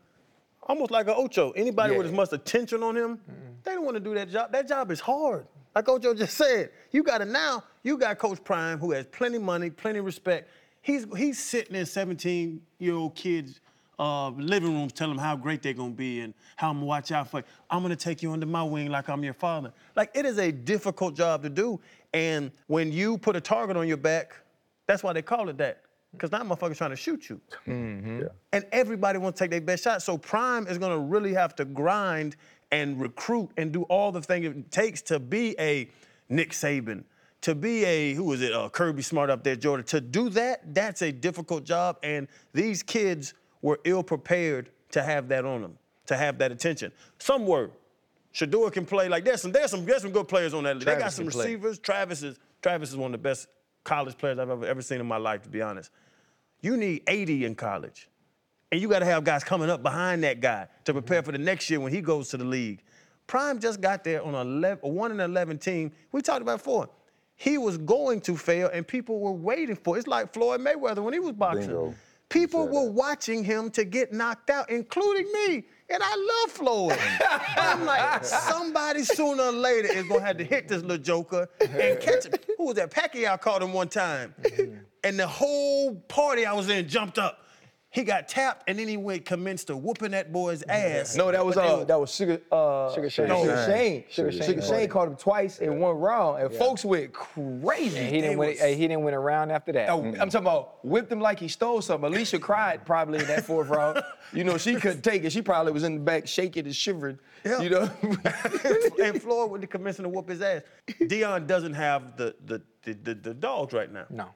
Speaker 2: almost like a Ocho. Anybody with as much attention on him, mm-hmm. they don't want to do that job. That job is hard. Like Ocho just said, you got it now, you got Coach Prime who has plenty money, plenty respect. He's he's sitting in 17 year old kids' uh, living rooms telling them how great they're gonna be and how I'm gonna watch out for you. I'm gonna take you under my wing like I'm your father. Like it is a difficult job to do. And when you put a target on your back, that's why they call it that. Because now motherfucker's trying to shoot you.
Speaker 3: Yeah.
Speaker 2: And everybody wants to take their best shot. So Prime is gonna really have to grind and recruit and do all the things it takes to be a Nick Saban, to be a who is it, uh, Kirby Smart up there, Jordan. To do that, that's a difficult job. And these kids were ill prepared to have that on them, to have that attention. Some were. Shedeur can play like there's some there's some there's some good players on that. they got some
Speaker 1: can play.
Speaker 2: receivers. Travis is Travis is one of the best college players I've ever ever seen in my life, to be honest. You need 80 in college. And you got to have guys coming up behind that guy to prepare for the next year when he goes to the league. Prime just got there on a 11, a 1 and 11 team. We talked about before. He was going to fail, and people were waiting for it. It's like Floyd Mayweather when he was boxing.
Speaker 3: Bingo.
Speaker 2: People were
Speaker 3: that.
Speaker 2: watching him to get knocked out, including me. And I love Floyd. I'm like, somebody sooner or later is gonna have to hit this little joker and catch him. Who was that? Pacquiao caught him one time. Mm-hmm. And the whole party I was in jumped up. He got tapped and then he went commenced to whooping that boy's ass.
Speaker 1: No, that was
Speaker 2: But they
Speaker 1: uh,
Speaker 2: were-
Speaker 1: that was Sugar uh,
Speaker 4: Sugar Shane.
Speaker 1: No,
Speaker 3: Sugar
Speaker 1: Shane.
Speaker 4: Sugar
Speaker 1: Sugar
Speaker 4: Shane.
Speaker 1: Shane, Shane caught him twice in one round, and folks went crazy.
Speaker 4: And he didn't win.
Speaker 2: was-
Speaker 4: he didn't win a round after that.
Speaker 1: Oh, I'm talking about whipped him like he stole something. Alicia cried probably in that fourth round. You know, she couldn't take it. She probably was in the back shaking and shivering.
Speaker 2: Yeah.
Speaker 1: You know?
Speaker 2: and Floyd with the commencing to whoop his ass. Deion doesn't have the the, the, the, the dogs right now.
Speaker 4: No.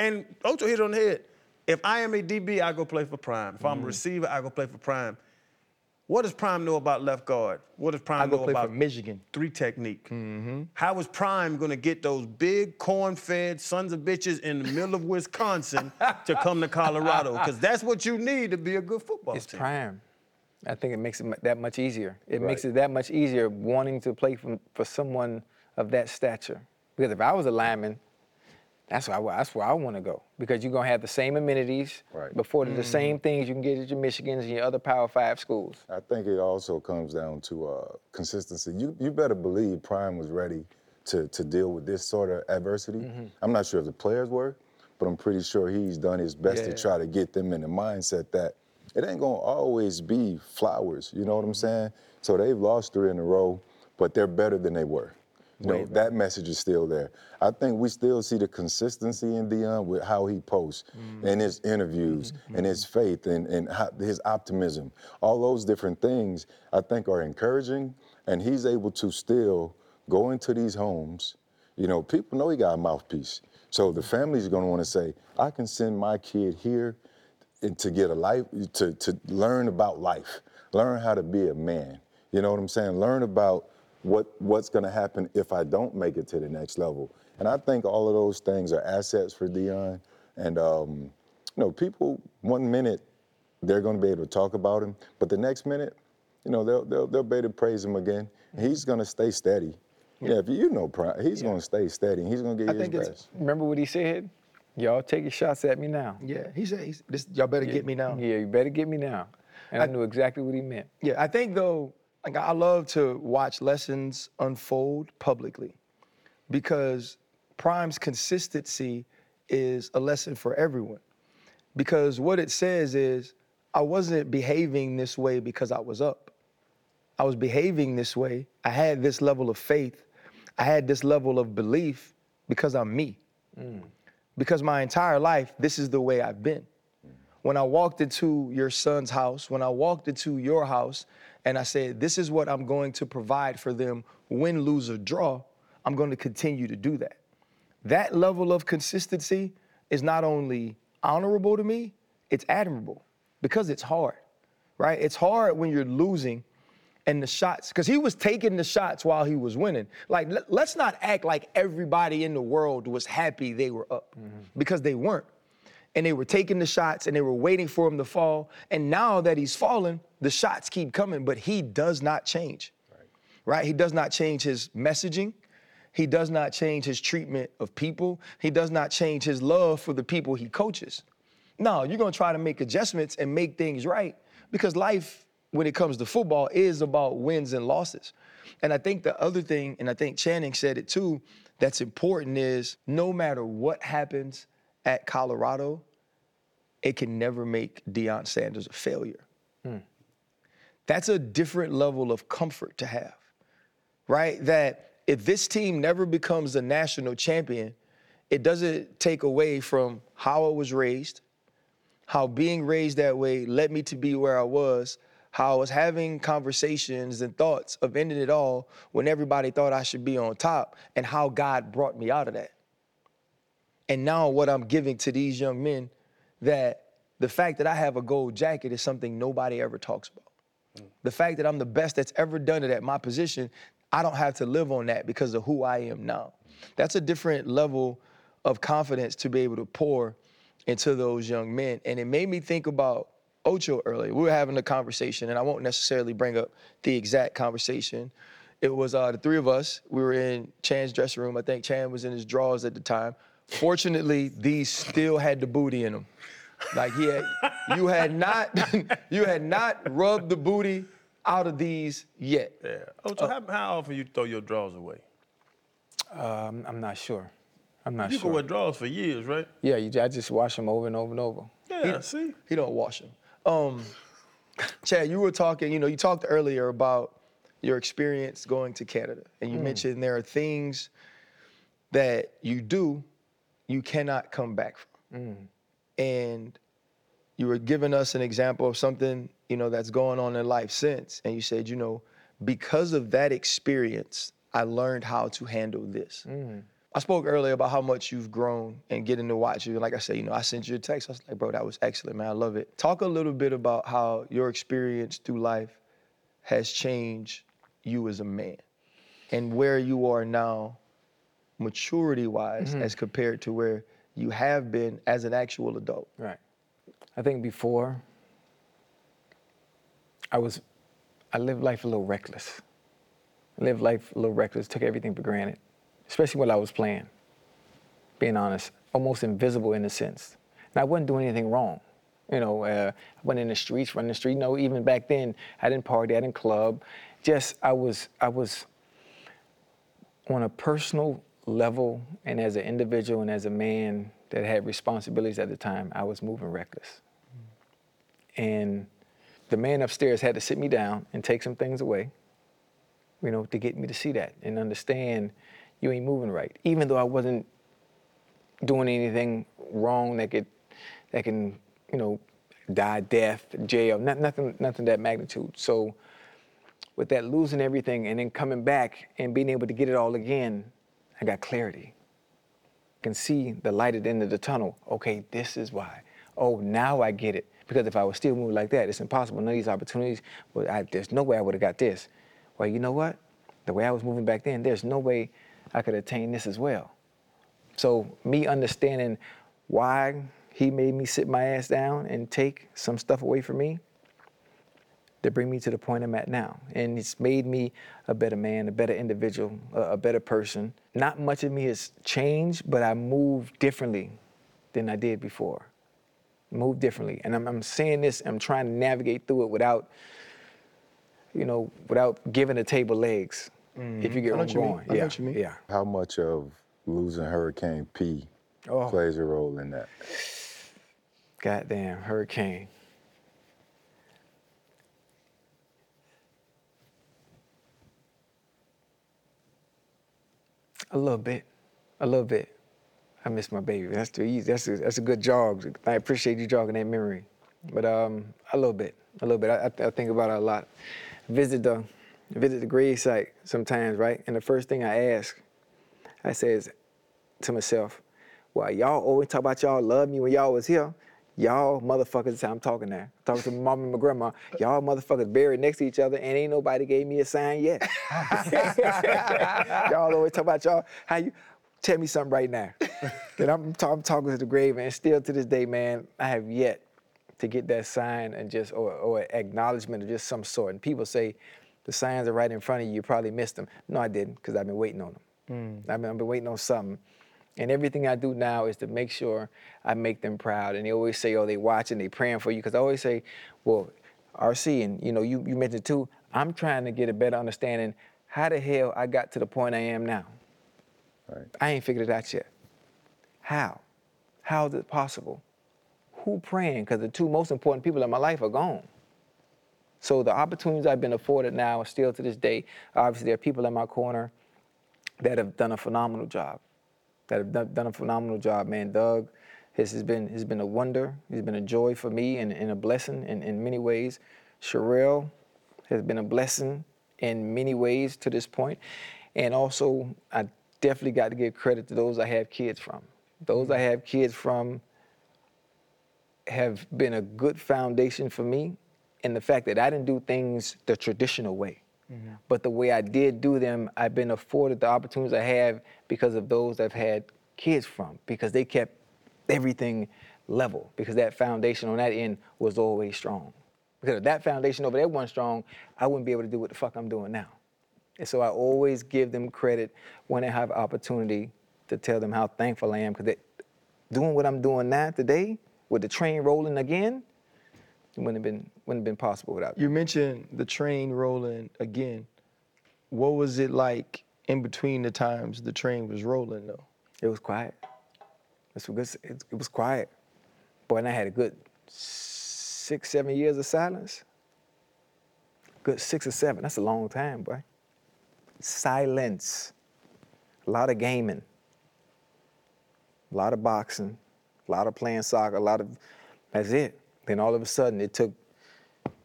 Speaker 2: And Ocho hit it on the head. If I am a DB, I go play for Prime. If
Speaker 1: Mm-hmm.
Speaker 2: I'm a receiver, I go play for Prime. What does Prime know about left guard? What does Prime
Speaker 1: I go
Speaker 2: know
Speaker 1: play for
Speaker 2: about
Speaker 1: Michigan.
Speaker 2: three technique? How is Prime gonna get those big corn-fed sons of bitches in the middle of Wisconsin to come to Colorado? Because that's what you need to be a good football
Speaker 4: It's
Speaker 2: team.
Speaker 4: prime. I think it makes it that much easier. It makes it that much easier wanting to play for, for someone of that stature. Because if I was a lineman, that's where I, that's where I want to go. Because you're gonna have the same amenities,
Speaker 3: Right.
Speaker 4: before the same things you can get at your Michigans and your other Power Five schools.
Speaker 3: I think it also comes down to uh, consistency. You you better believe Prime was ready to to deal with this sort of adversity.
Speaker 1: Mm-hmm.
Speaker 3: I'm not sure if the players were, but I'm pretty sure he's done his best
Speaker 1: Yeah.
Speaker 3: to try to get them in the mindset that it ain't gonna always be flowers. You know what I'm
Speaker 1: Mm-hmm.
Speaker 3: saying? So they've lost three in a row, but they're better than they were.
Speaker 1: Way
Speaker 3: that message is still there. I think we still see the consistency in Deion with how he posts
Speaker 1: Mm.
Speaker 3: and his interviews and his faith and, and his optimism. All those different things I think are encouraging. And he's able to still go into these homes. You know, people know he got a mouthpiece. So the family's gonna wanna say, I can send my kid here and to get a life, to, to learn about life, learn how to be a man. You know what I'm saying? Learn about what what's going to happen if I don't make it to the next level. And I think all of those things are assets for Deion. And um, you know, people one minute they're going to be able to talk about him, but the next minute, you know, they'll they'll, they'll be able to praise him again. And he's going to stay steady. Yeah, if you know, Prime, he's going to stay steady. and He's going to
Speaker 1: I
Speaker 3: get his
Speaker 1: think it's-
Speaker 3: best.
Speaker 4: Remember what he said? Y'all taking shots at me now.
Speaker 1: yeah, he said, he's, this, y'all better get me now.
Speaker 4: Yeah, you better get me now. And I, knew exactly what he meant.
Speaker 1: Yeah, I think though, like I love to watch lessons unfold publicly because Prime's consistency is a lesson for everyone. Because what it says is, I wasn't behaving this way because I was up. I was behaving this way. I had this level of faith. I had this level of belief because I'm me. Mm. Because my entire life, this is the way I've been when I walked into your son's house, when I walked into your house, and I said, This is what I'm going to provide for them win, lose, or draw, I'm going to continue to do that. That level of consistency is not only honorable to me, it's admirable because it's hard, right? It's hard when you're losing and the shots, because he was taking the shots while he was winning. Like, let- let's not act like everybody in the world was happy they were up mm-hmm. because they weren't and they were taking the shots and they were waiting for him to fall. And now that he's fallen, the shots keep coming, but he does not change. Right. He does not change his messaging. He does not change his treatment of people. He does not change his love for the people he coaches. No, you're gonna try to make adjustments and make things right because life, when it comes to football, is about wins and losses. And I think the other thing, and I think Channing said it too, that's important is no matter what happens at Colorado, it can never make Deion Sanders a failure. Hmm. That's a different level of comfort to have, right? That if this team never becomes a national champion, it doesn't take away from how I was raised, how being raised that way led me to be where I was, how I was having conversations and thoughts of ending it all when everybody thought I should be on top, and how God brought me out of that. And now what I'm giving to these young men that the fact that I have a gold jacket is something nobody ever talks about. The fact that I'm the best that's ever done it at my position, I don't have to live on that because of who I am now. That's a different level of confidence to be able to pour into those young men. And it made me think about Ocho earlier. We were having a conversation, and I won't necessarily bring up the exact conversation. It was uh, the three of us. We were in Chan's dressing room. I think Chan was in his drawers at the time. Fortunately, these still had the booty in them. Like he had, you had not, you had not rubbed the booty out of these yet.
Speaker 6: Yeah. Ocho, how, how often you throw your drawers away?
Speaker 4: Um, I'm not sure. I'm not sure.
Speaker 6: You
Speaker 4: sure.
Speaker 6: can wear drawers for years, right?
Speaker 4: Yeah, you, I just wash them over and over and over.
Speaker 6: Yeah. see.
Speaker 1: He don't wash them. Um, Chad, you were talking. You know, you talked earlier about your experience going to Canada, and you mentioned there are things that you do you cannot come back from. Mm. And you were giving us an example of something you know that's going on in life since, and you said, you know, because of that experience, I learned how to handle this. Mm. I spoke earlier about how much you've grown and getting to watch you. Like I said, you know, I sent you a text. I was like, bro, that was excellent, man. I love it. Talk a little bit about how your experience through life has changed you as a man and where you are now, maturity wise, as compared to where you have been as an actual adult.
Speaker 4: Right. I think before I was, I lived life a little reckless. I lived life a little reckless, took everything for granted, especially while I was playing. Being honest, almost invisible in a sense. And I wasn't doing anything wrong. You know, uh, I went in the streets, running the street. No, even back then, I didn't party, I didn't club. Just I was, I was on a personal level and as an individual and as a man that had responsibilities at the time, I was moving reckless. And the man upstairs had to sit me down and take some things away, you know, to get me to see that and understand you ain't moving right. Even though I wasn't doing anything wrong that could that can, you know, die, death, jail, not, nothing, nothing that magnitude. So with that losing everything and then coming back and being able to get it all again, I got clarity. I can see the light at the end of the tunnel. Okay, this is why. Oh, now I get it. Because if I was still moving like that, it's impossible. None of these opportunities, well, I, there's no way I would have got this. Well, you know what? The way I was moving back then, there's no way I could attain this as well. So me understanding why he made me sit my ass down and take some stuff away from me to bring me to the point I'm at now. And it's made me a better man, a better individual, a, a better person. Not much of me has changed, but I move differently than I did before. Move differently. And I'm, I'm saying this, I'm trying to navigate through it without, you know, without giving the table legs. If you mm-hmm. get
Speaker 1: I know
Speaker 4: I'm
Speaker 1: what
Speaker 4: going.
Speaker 1: I
Speaker 4: yeah,
Speaker 1: what you mean.
Speaker 4: yeah.
Speaker 3: How much of losing Hurricane P
Speaker 4: Oh.
Speaker 3: plays a role in that?
Speaker 4: Goddamn, hurricane. A little bit, a little bit. I miss my baby. That's too easy. That's a, that's a good jog. I appreciate you jogging that memory. But um, a little bit, a little bit. I, I, think about it a lot. Visit the, visit the grave site sometimes, right? And the first thing I ask, I says to myself, well, y'all always talk about y'all love me when y'all was here. Y'all motherfuckers, I'm talking now. talking to my mom and my grandma. Y'all motherfuckers buried next to each other and ain't nobody gave me a sign yet. y'all always talk about y'all, how you, tell me something right now. and I'm, ta- I'm talking to the grave and still to this day, man, I have yet to get that sign and just, or, or acknowledgement of just some sort. And people say, the signs are right in front of you, you probably missed them. No, I didn't, because I've been waiting on them. Hmm. I've, been, I've been waiting on something. And everything I do now is to make sure I make them proud. And they always say, oh, they watching, they praying for you. Because I always say, well, RC, and you know, you, you mentioned too, I'm trying to get a better understanding how the hell I got to the point I am now.
Speaker 3: Right.
Speaker 4: I ain't figured it out yet. How? How is it possible? Who praying? Because the two most important people in my life are gone. So the opportunities I've been afforded now, are still to this day, obviously there are people in my corner that have done a phenomenal job. That have done, a phenomenal job, man. Doug has, has been has been a wonder. He's been a joy for me and, and a blessing in, in many ways. Sharelle has been a blessing in many ways to this point. And also, I definitely got to give credit to those I have kids from. Those I have kids from have been a good foundation for me in the fact that I didn't do things the traditional way. Mm-hmm. But the way I did do them, I've been afforded the opportunities I have because of those I've had kids from, because they kept everything level, because that foundation on that end was always strong. Because if that foundation over there wasn't strong, I wouldn't be able to do what the fuck I'm doing now. And so I always give them credit when I have opportunity to tell them how thankful I am, because doing what I'm doing now today, with the train rolling again, it wouldn't have been wouldn't have been possible without them.
Speaker 1: You mentioned the train rolling again. What was it like in between the times the train was rolling though?
Speaker 4: It was quiet. A good, it, it was quiet. Boy, and I had a good six, seven years of silence. Good six or seven. That's a long time, boy. Silence. A lot of gaming. A lot of boxing. A lot of playing soccer. A lot of. That's it. Then all of a sudden, it took.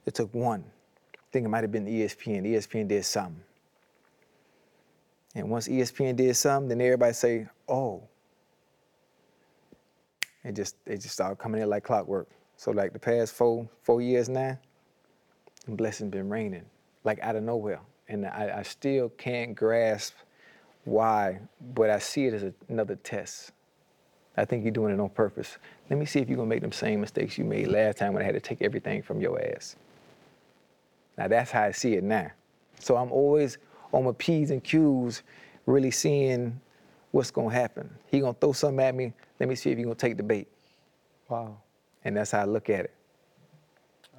Speaker 4: It took one. I think it might have been ESPN. ESPN did something. And once ESPN did something, then everybody say, "Oh." It just it just started coming in like clockwork. So like the past four four years now, blessings been raining like out of nowhere, and I, I still can't grasp why, but I see it as a, another test. I think you're doing it on purpose. Let me see if you're gonna make them same mistakes you made last time when I had to take everything from your ass. Now that's how I see it now. So I'm always on my P's and Q's, really seeing what's gonna happen. He gonna throw something at me, let me see if he gonna take the bait.
Speaker 1: Wow.
Speaker 4: And that's how I look at it.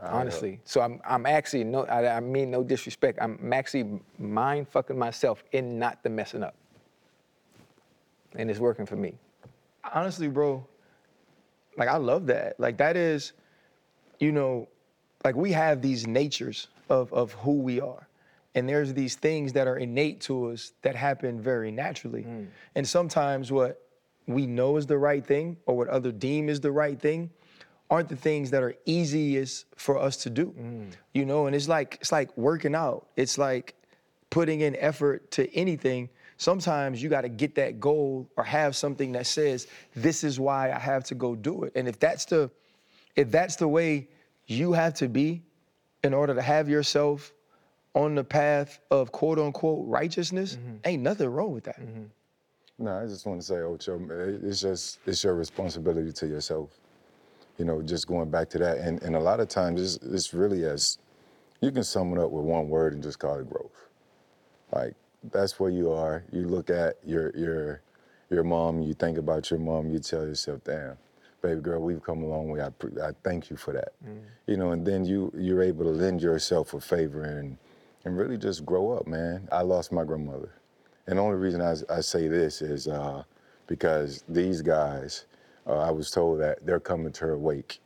Speaker 4: Honestly. So I'm I'm actually no I, I mean no disrespect. I'm actually mind fucking myself in not the messing up. And it's working for me.
Speaker 1: Honestly, bro, like I love that. Like that is, you know, like we have these natures of of who we are. And there's these things that are innate to us that happen very naturally. Hmm. And sometimes what we know is the right thing or what other deem is the right thing aren't the things that are easiest for us to do. Hmm. You know, and it's like it's like working out. It's like putting in effort to anything, sometimes you got to get that goal or have something that says, this is why I have to go do it. And if that's the if that's the way you have to be in order to have yourself on the path of quote unquote righteousness, mm-hmm. ain't nothing wrong with that. Mm-hmm.
Speaker 3: No, I just want to say, Ocho, it's just it's your responsibility to yourself. You know, just going back to that, and, and a lot of times it's, it's really as you can sum it up with one word and just call it growth. Like that's where you are. You look at your your your mom, you think about your mom, you tell yourself, "Damn, baby girl, we've come a long way. I, I thank you for that." You know, and then you you're able to lend yourself a favor and and really just grow up, man. I lost my grandmother. And the only reason I, I say this is uh, because these guys, uh, I was told that they're coming to her wake.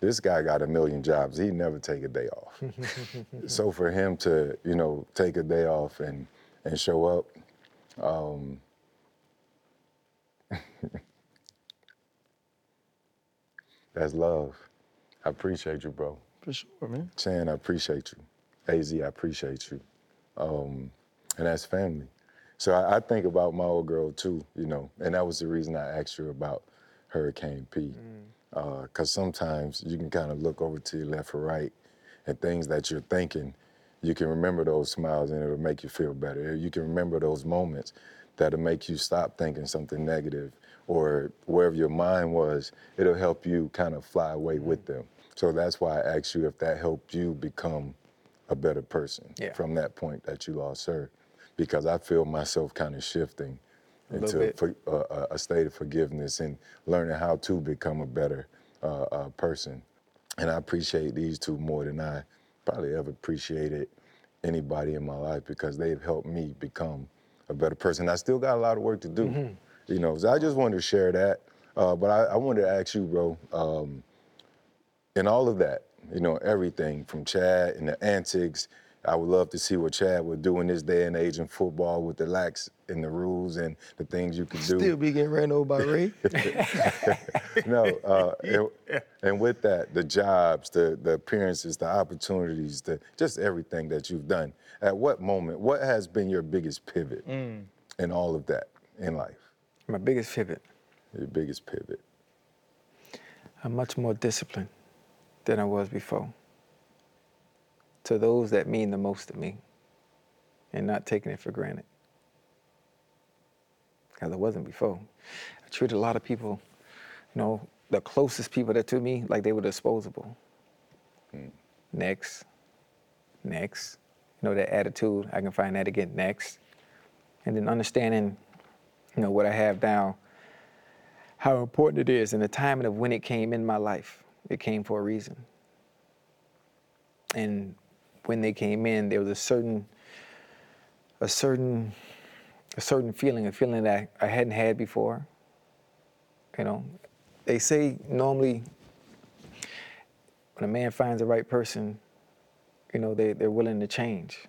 Speaker 3: This guy got a million jobs. He never take a day off. so for him to, you know, take a day off and and show up, um, that's love. I appreciate you, bro.
Speaker 1: For sure, man.
Speaker 3: Chan, I appreciate you. AZ, I appreciate you. Um, and that's family. So I, I think about my old girl too, you know, and that was the reason I asked you about Hurricane P. Because sometimes you can kind of look over to your left or right and things that you're thinking, you can remember those smiles and it'll make you feel better. You can remember those moments that'll make you stop thinking something negative or wherever your mind was, it'll help you kind of fly away with them. So that's why I asked you if that helped you become a better person
Speaker 4: Yeah.
Speaker 3: from that point that you lost her. Because I feel myself kind of shifting into uh, a- a state of forgiveness and learning how to become a better uh, uh, person. And I appreciate these two more than I probably ever appreciated anybody in my life because they've helped me become a better person. I still got a lot of work to do, you know. So I just wanted to share that. Uh, but I, I wanted to ask you, bro, um, in all of that, you know, everything from Chad and the antics. I would love to see what Chad would do in this day and age in football with the lax in the rules and the things you can do.
Speaker 1: Still be getting ran over by Ray.
Speaker 3: no, uh, and, and with that, the jobs, the the appearances, the opportunities, the just everything that you've done. At what moment? What has been your biggest pivot in all of that in life?
Speaker 4: My biggest pivot.
Speaker 3: Your biggest pivot.
Speaker 4: I'm much more disciplined than I was before. To those that mean the most to me and not taking it for granted. Because I wasn't before. I treated a lot of people, you know, the closest people that to me like they were disposable. Mm. Next, next. You know, that attitude, I can find that again next. And then understanding, you know, what I have now, how important it is and the timing of when it came in my life. It came for a reason. And when they came in, there was a certain, a certain, a certain feeling, a feeling that I hadn't had before. You know, they say normally when a man finds the right person, you know, they, they're willing to change.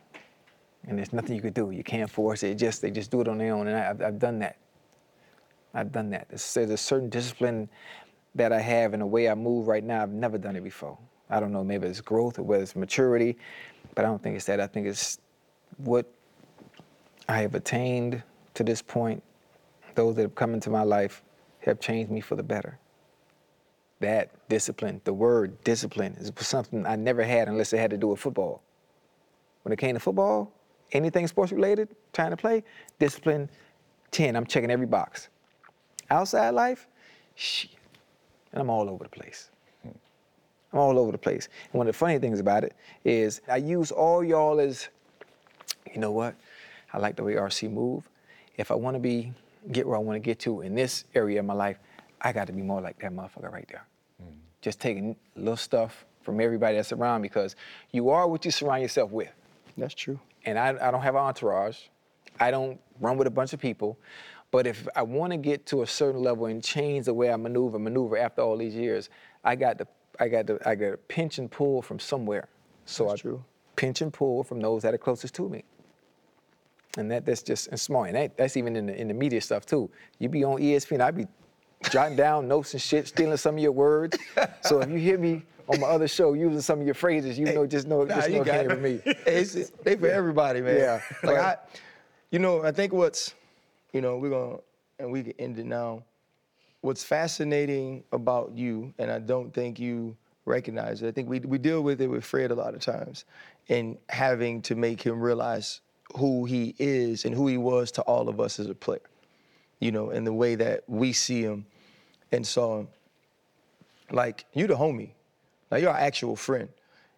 Speaker 4: And there's nothing you could do. You can't force it. Just they just do it on their own. And I, I've, I've done that. I've done that. There's, there's a certain discipline that I have in the way I move right now. I've never done it before. I don't know, maybe it's growth or whether it's maturity, but I don't think it's that. I think it's what I have attained to this point. Those that have come into my life have changed me for the better. That discipline, the word discipline, is something I never had unless it had to do with football. When it came to football, anything sports related, trying to play, discipline 10. I'm checking every box. Outside life, shit. And I'm all over the place. I'm all over the place. And one of the funny things about it is I use all y'all as, you know what? I like the way RC move. If I want to be get where I want to get to in this area of my life, I got to be more like that motherfucker right there. Mm. Just taking little stuff from everybody that's around because you are what you surround yourself with.
Speaker 1: That's true.
Speaker 4: And I, I don't have an entourage. I don't run with a bunch of people. But if I want to get to a certain level and change the way I maneuver, maneuver after all these years, I got to, I got to, I got to pinch and pull from somewhere. So
Speaker 1: That's
Speaker 4: I
Speaker 1: true.
Speaker 4: pinch and pull from those that are closest to me. And that that's just and smart. And that, that's even in the in the media stuff too. You be on ESPN, I be jotting down notes and shit, stealing some of your words. so if you hear me on my other show using some of your phrases, you know, just know,
Speaker 1: Nah,
Speaker 4: just know it came from me.
Speaker 1: It's, they for everybody, man.
Speaker 4: Yeah.
Speaker 1: Like I, you know, I think what's, you know, we're gonna and we can end it now. What's fascinating about you, and I don't think you recognize it. I think we we deal with it with Fred a lot of times, and having to make him realize who he is and who he was to all of us as a player. You know, and the way that we see him and saw him. Like you're the homie. Like you're our actual friend.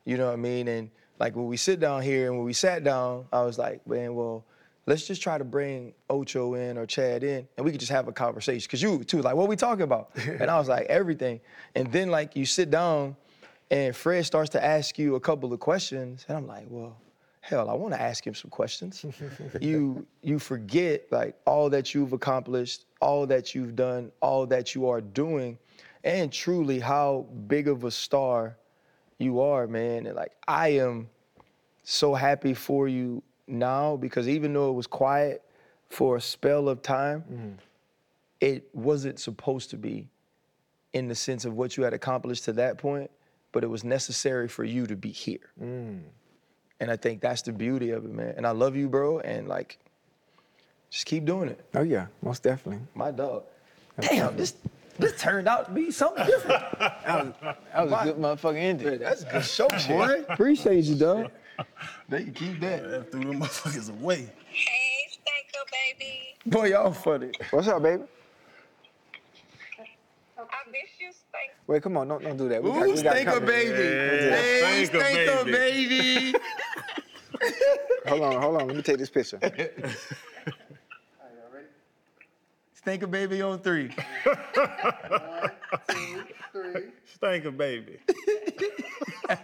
Speaker 1: You know what I mean? And like when we sit down here and when we sat down, I was like, man, well, let's just try to bring Ocho in or Chad in and we could just have a conversation. Cause you too, like, what we talking about? and I was like, everything. And then like you sit down and Fred starts to ask you a couple of questions, and I'm like, well, hell, I want to ask him some questions. you you forget like all that you've accomplished, all that you've done, all that you are doing, and truly how big of a star you are, man. And like I am so happy for you now because even though it was quiet for a spell of time, mm-hmm. it wasn't supposed to be in the sense of what you had accomplished to that point, but it was necessary for you to be here. Mm. And I think that's the beauty of it, man. And I love you, bro. And like, just keep doing it.
Speaker 4: Oh yeah, most definitely.
Speaker 1: My dog. Damn, this this turned out to be something different.
Speaker 4: That was, that was a good motherfucking ending.
Speaker 1: Man, that's a good show, boy. Appreciate you, dog. They can keep that.
Speaker 6: That threw them motherfuckers away.
Speaker 7: Hey, Stanko, baby.
Speaker 1: Boy, y'all funny.
Speaker 4: What's up, baby?
Speaker 7: I miss you, Stanko.
Speaker 4: Wait, come on, don't, don't do that. We got-
Speaker 1: Ooh,
Speaker 4: we got
Speaker 1: stinker baby.
Speaker 6: Yeah,
Speaker 1: Hey,
Speaker 6: stinker
Speaker 1: stinker
Speaker 6: baby.
Speaker 1: baby.
Speaker 4: Hold on, hold on. Let me take this picture.
Speaker 1: stinker baby on three.
Speaker 6: Stinker baby.
Speaker 4: hey,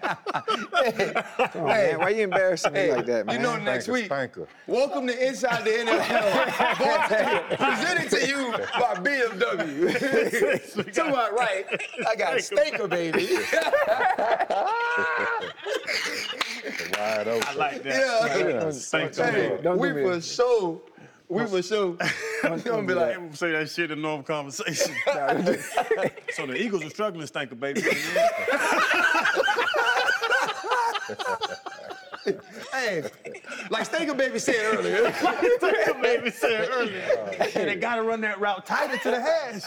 Speaker 4: on, man. Why you embarrassing me
Speaker 1: Hey,
Speaker 4: like that, man?
Speaker 1: you know next
Speaker 3: Spanker,
Speaker 1: week.
Speaker 3: spanker.
Speaker 1: Welcome to Inside the NFL. Presented to you by BMW. to my right, I got Stinker Baby.
Speaker 3: Wide open.
Speaker 2: I like that.
Speaker 1: yeah.
Speaker 2: Thank you.
Speaker 1: Hey,
Speaker 4: Don't
Speaker 1: we for sure. We for sure. It's gonna be like,
Speaker 2: People say that shit in normal conversation. so the Eagles are struggling, stinker baby.
Speaker 1: hey, like Stanker Baby said earlier.
Speaker 2: Stinker baby said earlier. And they gotta run that route tighter to the hash.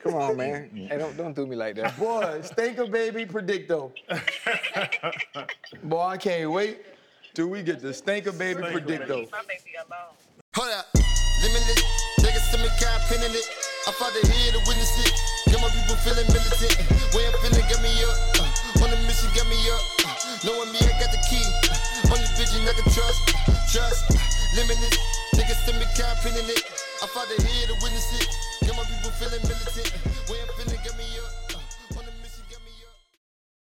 Speaker 4: Come on, man. Hey, don't don't do me like that.
Speaker 1: Boy, Stanker Baby Predicto. Boy, I can't wait till we get the Stanker Baby Predicto.
Speaker 7: My baby alone.
Speaker 5: Hold up. Limitless. Niggas to me, kind pinning it. I fought the head to witness it. Got my people feeling militant. Way I'm feeling, got me up. Uh, on the mission, got me up. Uh, knowing me, I got the key. Uh, only vision I can trust. Trust. Limitless. Niggas to me, kind pinning it. I fought the head to witness it. Got my people feeling militant.